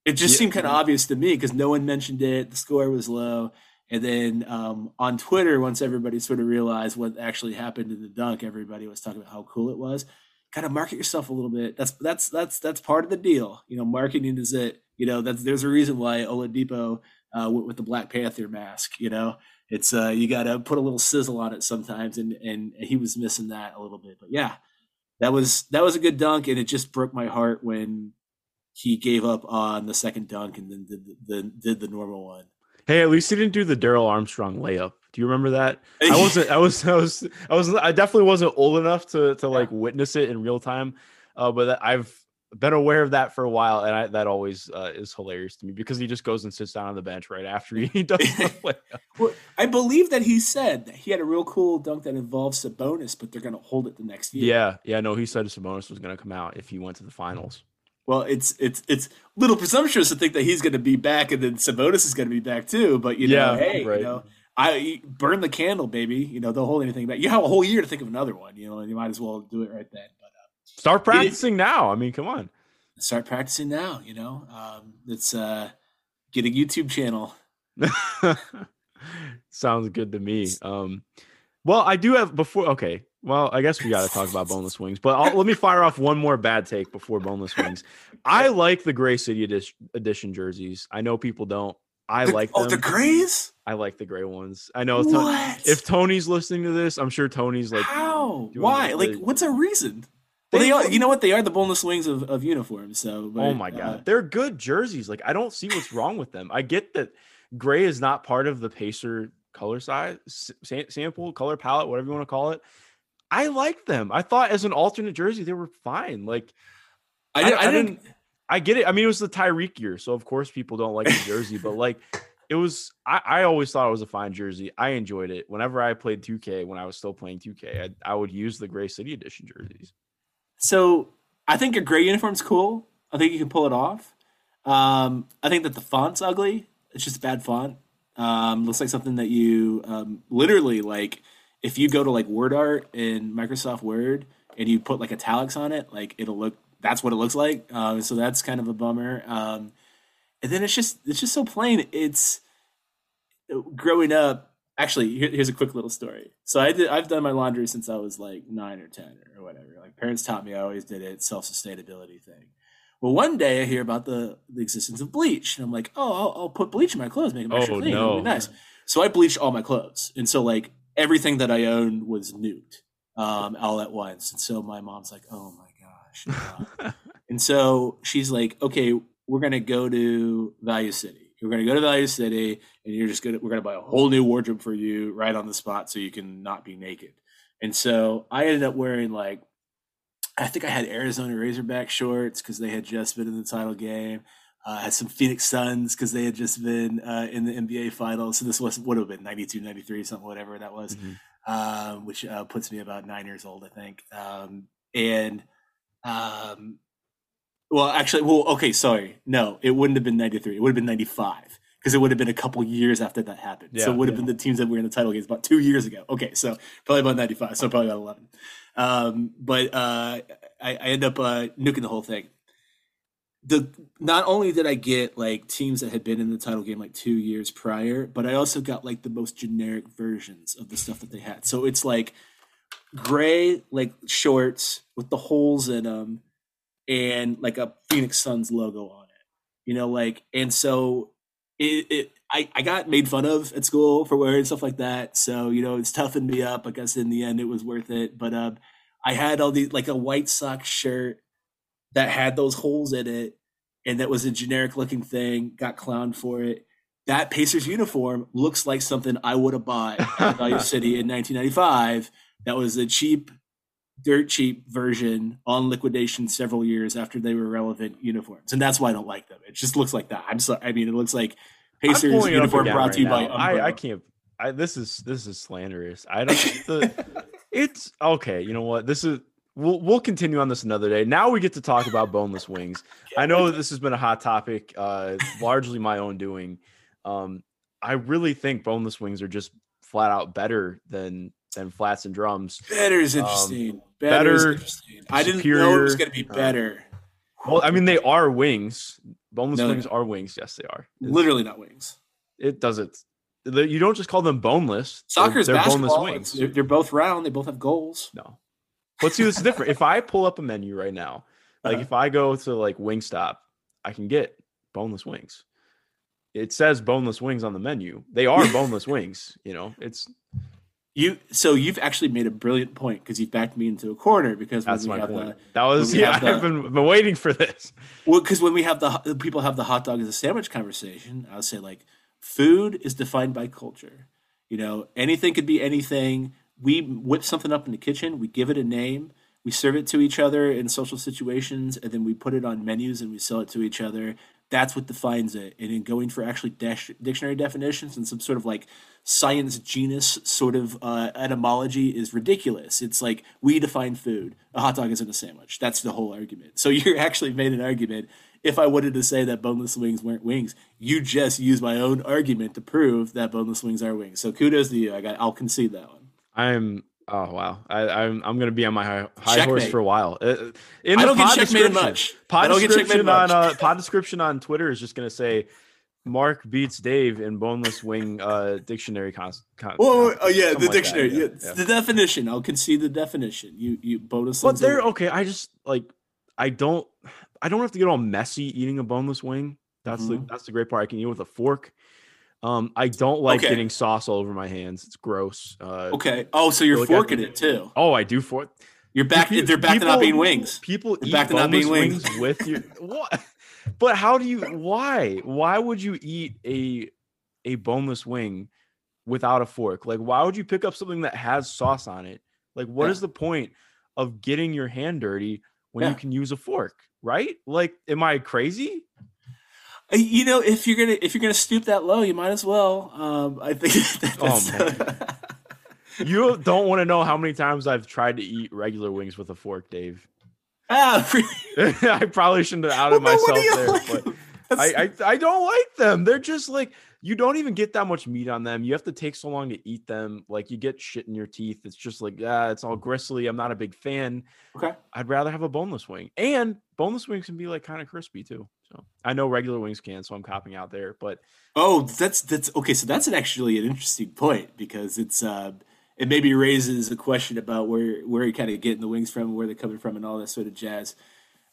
it just yeah. seemed kind of obvious to me because no one mentioned it the score was low and then um, on twitter once everybody sort of realized what actually happened in the dunk everybody was talking about how cool it was kind of market yourself a little bit that's that's that's that's part of the deal you know marketing is it you know that's there's a reason why oladipo uh, with, with, the Black Panther mask. You know, it's uh, you got to put a little sizzle on it sometimes, and and he was missing that a little bit. But yeah, that was that was a good dunk, and it just broke my heart when he gave up on the second dunk and then did the, the did the normal one. Hey, at least he didn't do the Darrell Armstrong layup. Do you remember that? I wasn't. I was. I was. I was. I definitely wasn't old enough to to like witness it in real time. Uh, but I've been aware of that for a while, and I, that always uh, is hilarious to me because he just goes and sits down on the bench right after he does the well, I believe that he said that he had a real cool dunk that involves Sabonis, but they're going to hold it the next year. Yeah, yeah, no, he said Sabonis was going to come out if he went to the finals. Well, it's it's it's a little presumptuous to think that he's going to be back and then Sabonis is going to be back too. But you know, yeah, hey, right. you know, I burn the candle, baby. You know, they'll hold anything back. You have a whole year to think of another one. You know, and you might as well do it right then. But Start practicing now. I mean, come on. Start practicing now. You know, um, it's uh, get a YouTube channel. Sounds good to me. Um, well, I do have before. Okay, well, I guess we got to talk about boneless wings, but I'll, let me fire off one more bad take before boneless wings. I like the Gray City edition, edition jerseys. I know people don't. I the, like oh the grays. I like the gray ones. I know if Tony's listening to this, I'm sure Tony's like, how? Why? Like, what's a reason? Well, they are. You know what? They are the boneless wings of, of uniforms. So, but, oh my god, uh, they're good jerseys. Like, I don't see what's wrong with them. I get that gray is not part of the Pacer color size sample, color palette, whatever you want to call it. I like them. I thought as an alternate jersey they were fine. Like, I, I, I didn't. I get it. I mean, it was the Tyreke year, so of course people don't like the jersey, but like it was I, I always thought it was a fine jersey. I enjoyed it. Whenever I played 2K, when I was still playing 2K, I, I would use the Gray City Edition jerseys. So I think a gray uniform's cool. I think you can pull it off. Um, I think that the font's ugly. It's just a bad font. Um, looks like something that you um, literally like. If you go to like Word Art in Microsoft Word and you put like italics on it, like it'll look. That's what it looks like. Uh, so that's kind of a bummer. Um, and then it's just it's just so plain. It's growing up actually here, here's a quick little story so i did i've done my laundry since i was like nine or ten or whatever like parents taught me i always did it self-sustainability thing well one day i hear about the the existence of bleach and i'm like oh i'll, I'll put bleach in my clothes make them extra oh, clean no. It'll be nice so i bleached all my clothes and so like everything that i owned was nuked um, all at once and so my mom's like oh my gosh and so she's like okay we're gonna go to value city We're going to go to Value City, and you're just going to we're going to buy a whole new wardrobe for you right on the spot, so you can not be naked. And so I ended up wearing like I think I had Arizona Razorback shorts because they had just been in the title game. Uh, I had some Phoenix Suns because they had just been uh, in the NBA Finals. So this was would have been 92, 93, something, whatever that was, mm-hmm. Um, which uh, puts me about nine years old, I think. Um, and um, well, actually, well, okay, sorry. No, it wouldn't have been 93. It would have been 95 because it would have been a couple years after that happened. Yeah, so it would have yeah. been the teams that were in the title games about two years ago. Okay, so probably about 95. So probably about 11. Um, but uh, I, I end up uh, nuking the whole thing. The not only did I get like teams that had been in the title game like two years prior, but I also got like the most generic versions of the stuff that they had. So it's like gray like shorts with the holes in them and like a Phoenix Suns logo on it. You know, like and so it, it I, I got made fun of at school for wearing stuff like that. So, you know, it's toughened me up. I guess in the end it was worth it. But um I had all these like a white sock shirt that had those holes in it and that was a generic looking thing, got clowned for it. That Pacers uniform looks like something I would have bought at Value City in 1995. That was a cheap, dirt cheap version on liquidation several years after they were relevant uniforms. And that's why I don't like them. It just looks like that. I'm sorry. I mean, it looks like Pacers uniform brought right to you now. by I, I can't. I, this is this is slanderous. I don't. The, it's okay. You know what? This is. We'll we'll continue on this another day. Now we get to talk about boneless wings. I know that this has been a hot topic, uh, largely my own doing. Um, I really think boneless wings are just flat out better than than flats and drums. Better is Um, interesting. better, is better, interesting. I didn't know it was going to be uh, better. Well, I mean, they are wings. Boneless No, wings are wings. Yes, they are. It, Literally not wings. it doesn't. You don't just call them boneless. Soccer's they're, basketball. boneless wings. They're, they're both round. They both have goals. No. But see, this different. if I pull up a menu right now, like Uh-huh. if I go to like Wingstop, I can get boneless wings. It says boneless wings on the menu. They are boneless wings. You know, it's You so you've actually made a brilliant point because you've backed me into a corner because when that's we my have point. the that was yeah. the- I've been, been waiting for this. well because when we have the the people have the hot dog as a sandwich conversation, I'll say like food is defined by culture. You know, anything could be anything. We whip something up in the kitchen, we give it a name, we serve it to each other in social situations, and then we put it on menus and we sell it to each other. That's what defines it. And in going for actually dictionary definitions and some sort of like science genus sort of uh, etymology is ridiculous. It's like we define food. A hot dog isn't a sandwich. That's the whole argument. So you actually made an argument. If I wanted to say that boneless wings weren't wings, you just use my own argument to prove that boneless wings are wings. So kudos to you. I got. I'll concede that one. I'm. Oh wow! I, I'm I'm gonna be on my high, high horse for a while. Uh, In I the don't get pod checkmated description- much. Pod I don't get description checkmated on much. uh, pod description on Twitter is just gonna say Mark beats Dave in boneless wing uh, dictionary. Cons- con- Oh, con- oh yeah, the like dictionary. yeah, yeah. The definition. I'll concede the definition. You you bonus. But they're okay. I just like I don't I don't have to get all messy eating a boneless wing. That's the Mhm. that's the great part. I can eat with a fork. Um, I don't like Okay. getting sauce all over my hands. It's gross. Uh, Okay. Oh, so you're forking it too. Oh, I do fork. You're back. They're back to not people- being wings. People They're eat back to not being wings. wings. with your what? But how do you? Why? Why would you eat a a boneless wing without a fork? Like, why would you pick up something that has sauce on it? Like, what is Yeah. the point of getting your hand dirty when Yeah. you can use a fork? Right? Like, am I crazy? Uh, You know, if you're gonna if you're gonna stoop that low, you might as well. Um, I think. That, Oh, that's, You don't want to know how many times I've tried to eat regular wings with a fork, Dave. ah, really? I probably shouldn't have outed Well, myself there, like? but. I, I I don't like them. They're just like you don't even get that much meat on them. You have to take so long to eat them. Like you get shit in your teeth. It's just like ah, it's all gristly. I'm not a big fan. okay. I'd rather have a boneless wing. And boneless wings can be like kind of crispy too. So I know regular wings can, so I'm copping out there. But Oh, that's that's okay. So that's an actually an interesting point because it's uh, it maybe raises a question about where where you're kind of getting the wings from, where they're coming from, and all that sort of jazz.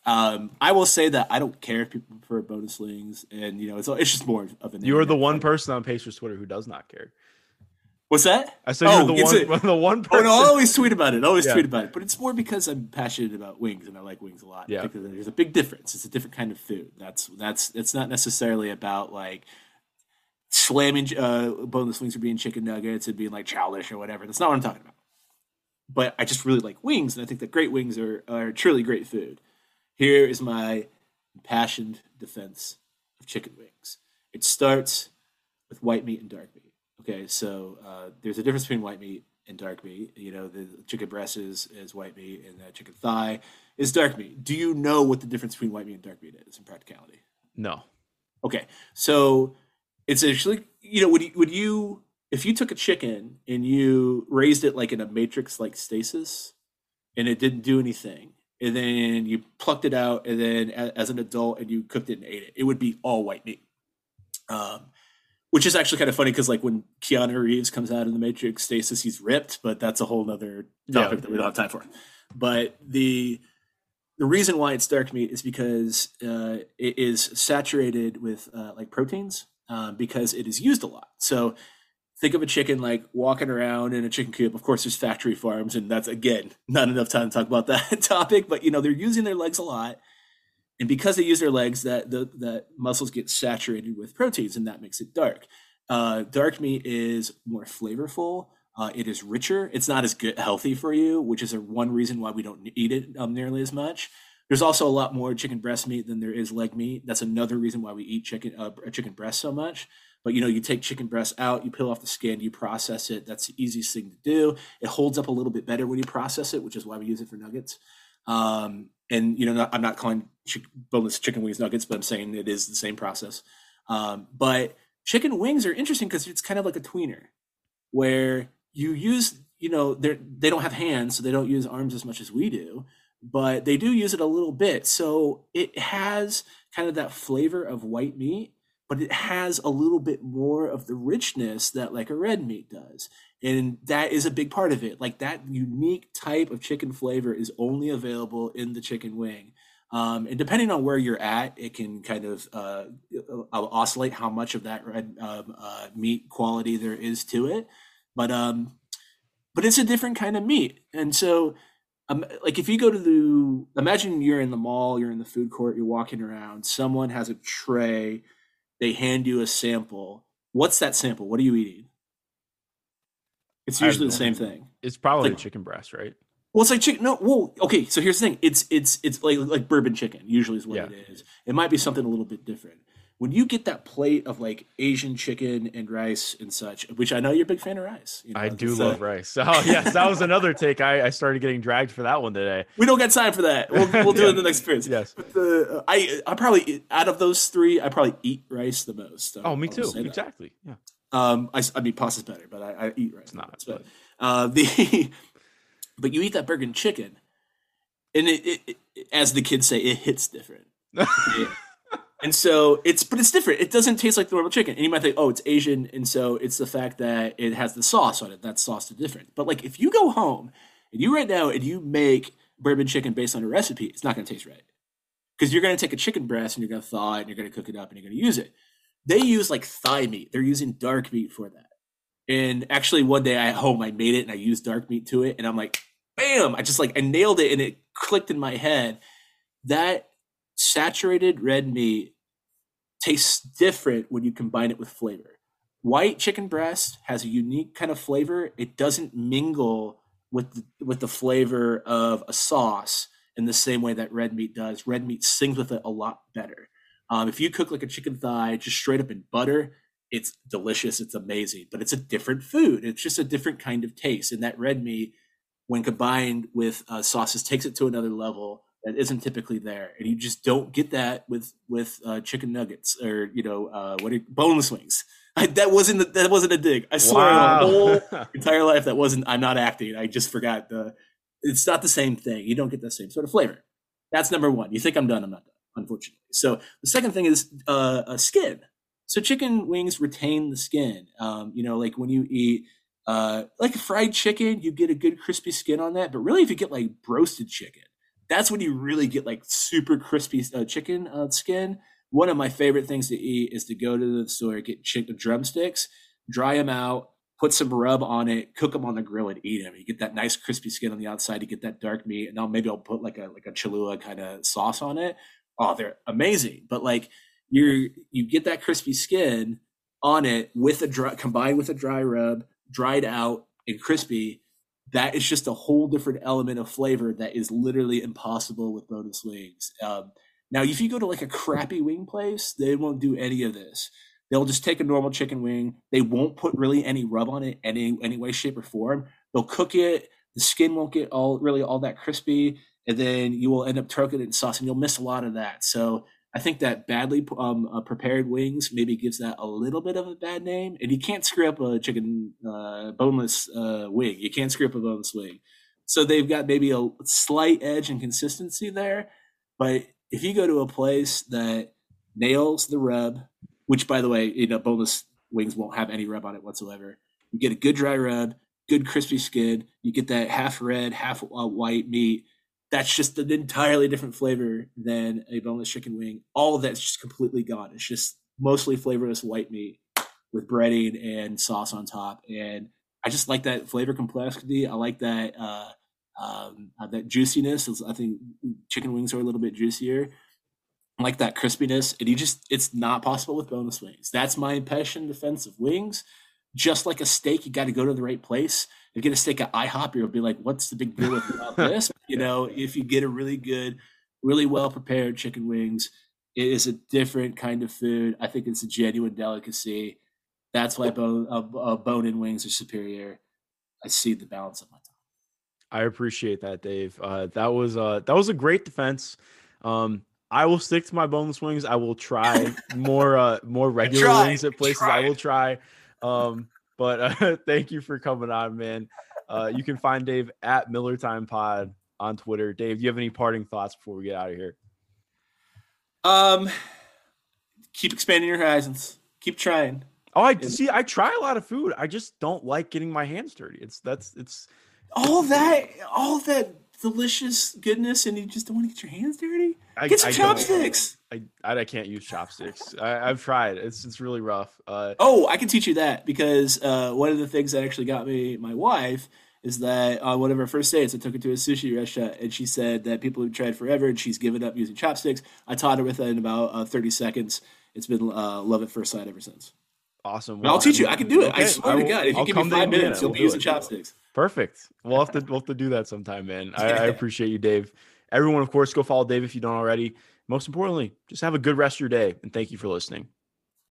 Um, I will say that I don't care if people prefer bonus wings, and you know, it's it's just more of an. you're the one person on Pacers Twitter who does not care. What's that? I said Oh, you're the one a- the one Oh person. no, I'll always tweet about it. I'll always Yeah. tweet about it. But it's more because I'm passionate about wings and I like wings a lot. Yeah. Because there's a big difference. It's a different kind of food. That's that's it's not necessarily about like slamming uh, boneless wings or being chicken nuggets and being like childish or whatever. That's not what I'm talking about. But I just really like wings, and I think that great wings are are truly great food. Here is my impassioned defense of chicken wings. It starts with white meat and dark meat. Okay, so uh, there's a difference between white meat and dark meat. You know, the chicken breast is, is white meat, and the chicken thigh is dark meat. Do you know what the difference between white meat and dark meat is in practicality? no. Okay, so it's actually you know would you, would you if you took a chicken and you raised it like in a matrix like stasis, and it didn't do anything, and then you plucked it out, and then as an adult and you cooked it and ate it, it would be all white meat. Um, which is actually kind of funny because like when Keanu Reeves comes out in the Matrix stasis, he's ripped, but that's a whole nother topic yeah. that we don't have time for. But the the reason why it's dark meat is because uh, it is saturated with uh, like proteins uh, because it is used a lot. So think of a chicken like walking around in a chicken coop. Of course, there's factory farms, and that's again not enough time to talk about that topic. But you know they're using their legs a lot, and because they use their legs, that the that muscles get saturated with proteins, and that makes it dark. Uh, dark meat is more flavorful. Uh, it is richer. It's not as good healthy for you, which is a one reason why we don't eat it um, nearly as much. There's also a lot more chicken breast meat than there is leg meat. That's another reason why we eat chicken uh, chicken breast so much. But you know, you take chicken breast out, you peel off the skin, you process it. That's the easiest thing to do. It holds up a little bit better when you process it, which is why we use it for nuggets. Um, and you know, I'm not calling boneless chicken wings nuggets, but I'm saying it is the same process. Um, but chicken wings are interesting because it's kind of like a tweener, where you use, you know, they they don't have hands, so they don't use arms as much as we do, but they do use it a little bit. So it has kind of that flavor of white meat, but it has a little bit more of the richness that like a red meat does. And that is a big part of it. Like that unique type of chicken flavor is only available in the chicken wing. Um, and depending on where you're at, it can kind of uh, uh oscillate how much of that red um, uh, meat quality there is to it. But um, but it's a different kind of meat, and so um, like if you go to the imagine you're in the mall, you're in the food court, you're walking around, someone has a tray, they hand you a sample. What's that sample? What are you eating? It's usually the same thing. It's probably like, chicken breast, right? Well, it's like chicken. No, well, okay. So here's the thing. It's it's it's like like bourbon chicken. Usually is what yeah. it is. It might be something a little bit different. When you get that plate of like Asian chicken and rice and such, which I know you're a big fan of rice. You know, I do love rice. Oh yes, that was another take. I, I started getting dragged for that one today. We don't get time for that. We'll, we'll do yeah. it in the next experience. Yes. But the, uh, I I probably out of those three, I probably eat rice the most. oh, me too. Exactly. Yeah. Um, I, I mean, pasta's better, but I, I eat rice. It's not. But, uh, the but you eat that burger and chicken, and it, it, it, as the kids say, it hits different. And so it's but it's different. It doesn't taste like the normal chicken. And you might think, oh, it's Asian, and so it's the fact that it has the sauce on it. That sauce is different. But like if you go home and you right now and you make bourbon chicken based on a recipe, it's not going to taste right because you're going to take a chicken breast and you're going to thaw it and you're going to cook it up and you're going to use it. They use like thigh meat. They're using dark meat for that. And actually, one day at home, I made it and I used dark meat to it, and I'm like, bam! I just like I nailed it, and it clicked in my head. That saturated red meat tastes different when you combine it with flavor. White chicken breast has a unique kind of flavor. It doesn't mingle with the, with the flavor of a sauce in the same way that red meat does. Red meat sings with it a lot better. Um, if you cook like a chicken thigh just straight up in butter, it's delicious, it's amazing, but it's a different food. It's just a different kind of taste. And that red meat, when combined with uh, sauces, takes it to another level that isn't typically there. And you just don't get that with with uh, chicken nuggets or you know uh, what are, boneless wings. I, that wasn't a, that wasn't a dig. I swear, wow. the whole entire life that wasn't. I'm not acting. I just forgot the. It's not the same thing. You don't get the same sort of flavor. That's number one. You think I'm done? I'm not done. Unfortunately. So the second thing is uh, a skin. So chicken wings retain the skin. Um, you know, like when you eat uh, like fried chicken, you get a good crispy skin on that. But really, if you get like roasted chicken, that's when you really get like super crispy uh, chicken uh, skin. One of my favorite things to eat is to go to the store, get chicken drumsticks, dry them out, put some rub on it, cook them on the grill, and eat them. You get that nice crispy skin on the outside. You get that dark meat, and now maybe I'll put like a like a Cholula kind of sauce on it. Oh, they're amazing. But like you you get that crispy skin on it with a dry combined with a dry rub, dried out and crispy. That is just a whole different element of flavor that is literally impossible with boneless wings. Um, now, if you go to like a crappy wing place, they won't do any of this. They'll just take a normal chicken wing. They won't put really any rub on it any any way, shape, or form. They'll cook it. The skin won't get all really all that crispy, and then you will end up turking it in sauce, and you'll miss a lot of that. So I think that badly um, uh, prepared wings maybe gives that a little bit of a bad name. And you can't screw up a chicken uh, boneless uh, wing. You can't screw up a boneless wing. So they've got maybe a slight edge and consistency there. But if you go to a place that nails the rub, which by the way, you know, boneless wings won't have any rub on it whatsoever. You get a good dry rub, good crispy skin. You get that half red, half uh, white meat. That's just an entirely different flavor than a boneless chicken wing. All of that's just completely gone. It's just mostly flavorless white meat with breading and sauce on top. And I just like that flavor complexity. I like that uh, um, uh, that juiciness. I think chicken wings are a little bit juicier. I like that crispiness. And you just it's not possible with boneless wings. That's my impression defense of wings. Just like a steak, you got to go to the right place. If you get a steak at IHOP, you'll be like, "What's the big deal about this?" You know, if you get a really good, really well prepared chicken wings, it is a different kind of food. I think it's a genuine delicacy. That's why bone uh, uh, bone and wings are superior. I see the balance of my time. I appreciate that, Dave. Uh, that was uh, that was a great defense. Um, I will stick to my boneless wings. I will try more uh, more regular try, wings at places. Try. I will try. Um, but uh, thank you for coming on, man. Uh, you can find Dave at Miller Time Pod on Twitter. Dave, do you have any parting thoughts before we get out of here? Um, keep expanding your horizons. Keep trying. Oh, I see. I try a lot of food. I just don't like getting my hands dirty. It's that's it's all that all that delicious goodness, and you just don't want to get your hands dirty. I, get some I chopsticks. I, I can't use chopsticks. I, have tried. It's it's really rough. Uh, oh, I can teach you that because uh, one of the things that actually got me my wife is that on one of our first dates, I took her to a sushi restaurant, and she said that people have tried forever, and she's given up using chopsticks. I taught her with it in about uh, thirty seconds. It's been uh, love at first sight ever since. Awesome. Well, I'll teach you. I can do it. Okay. I swear I will, to God, if you I'll give me five minutes, you'll we'll be using it. chopsticks. Perfect. We'll have to we'll have to do that sometime, man. I, I appreciate you, Dave. Everyone, of course, go follow Dave if you don't already. Most importantly, just have a good rest of your day, and thank you for listening.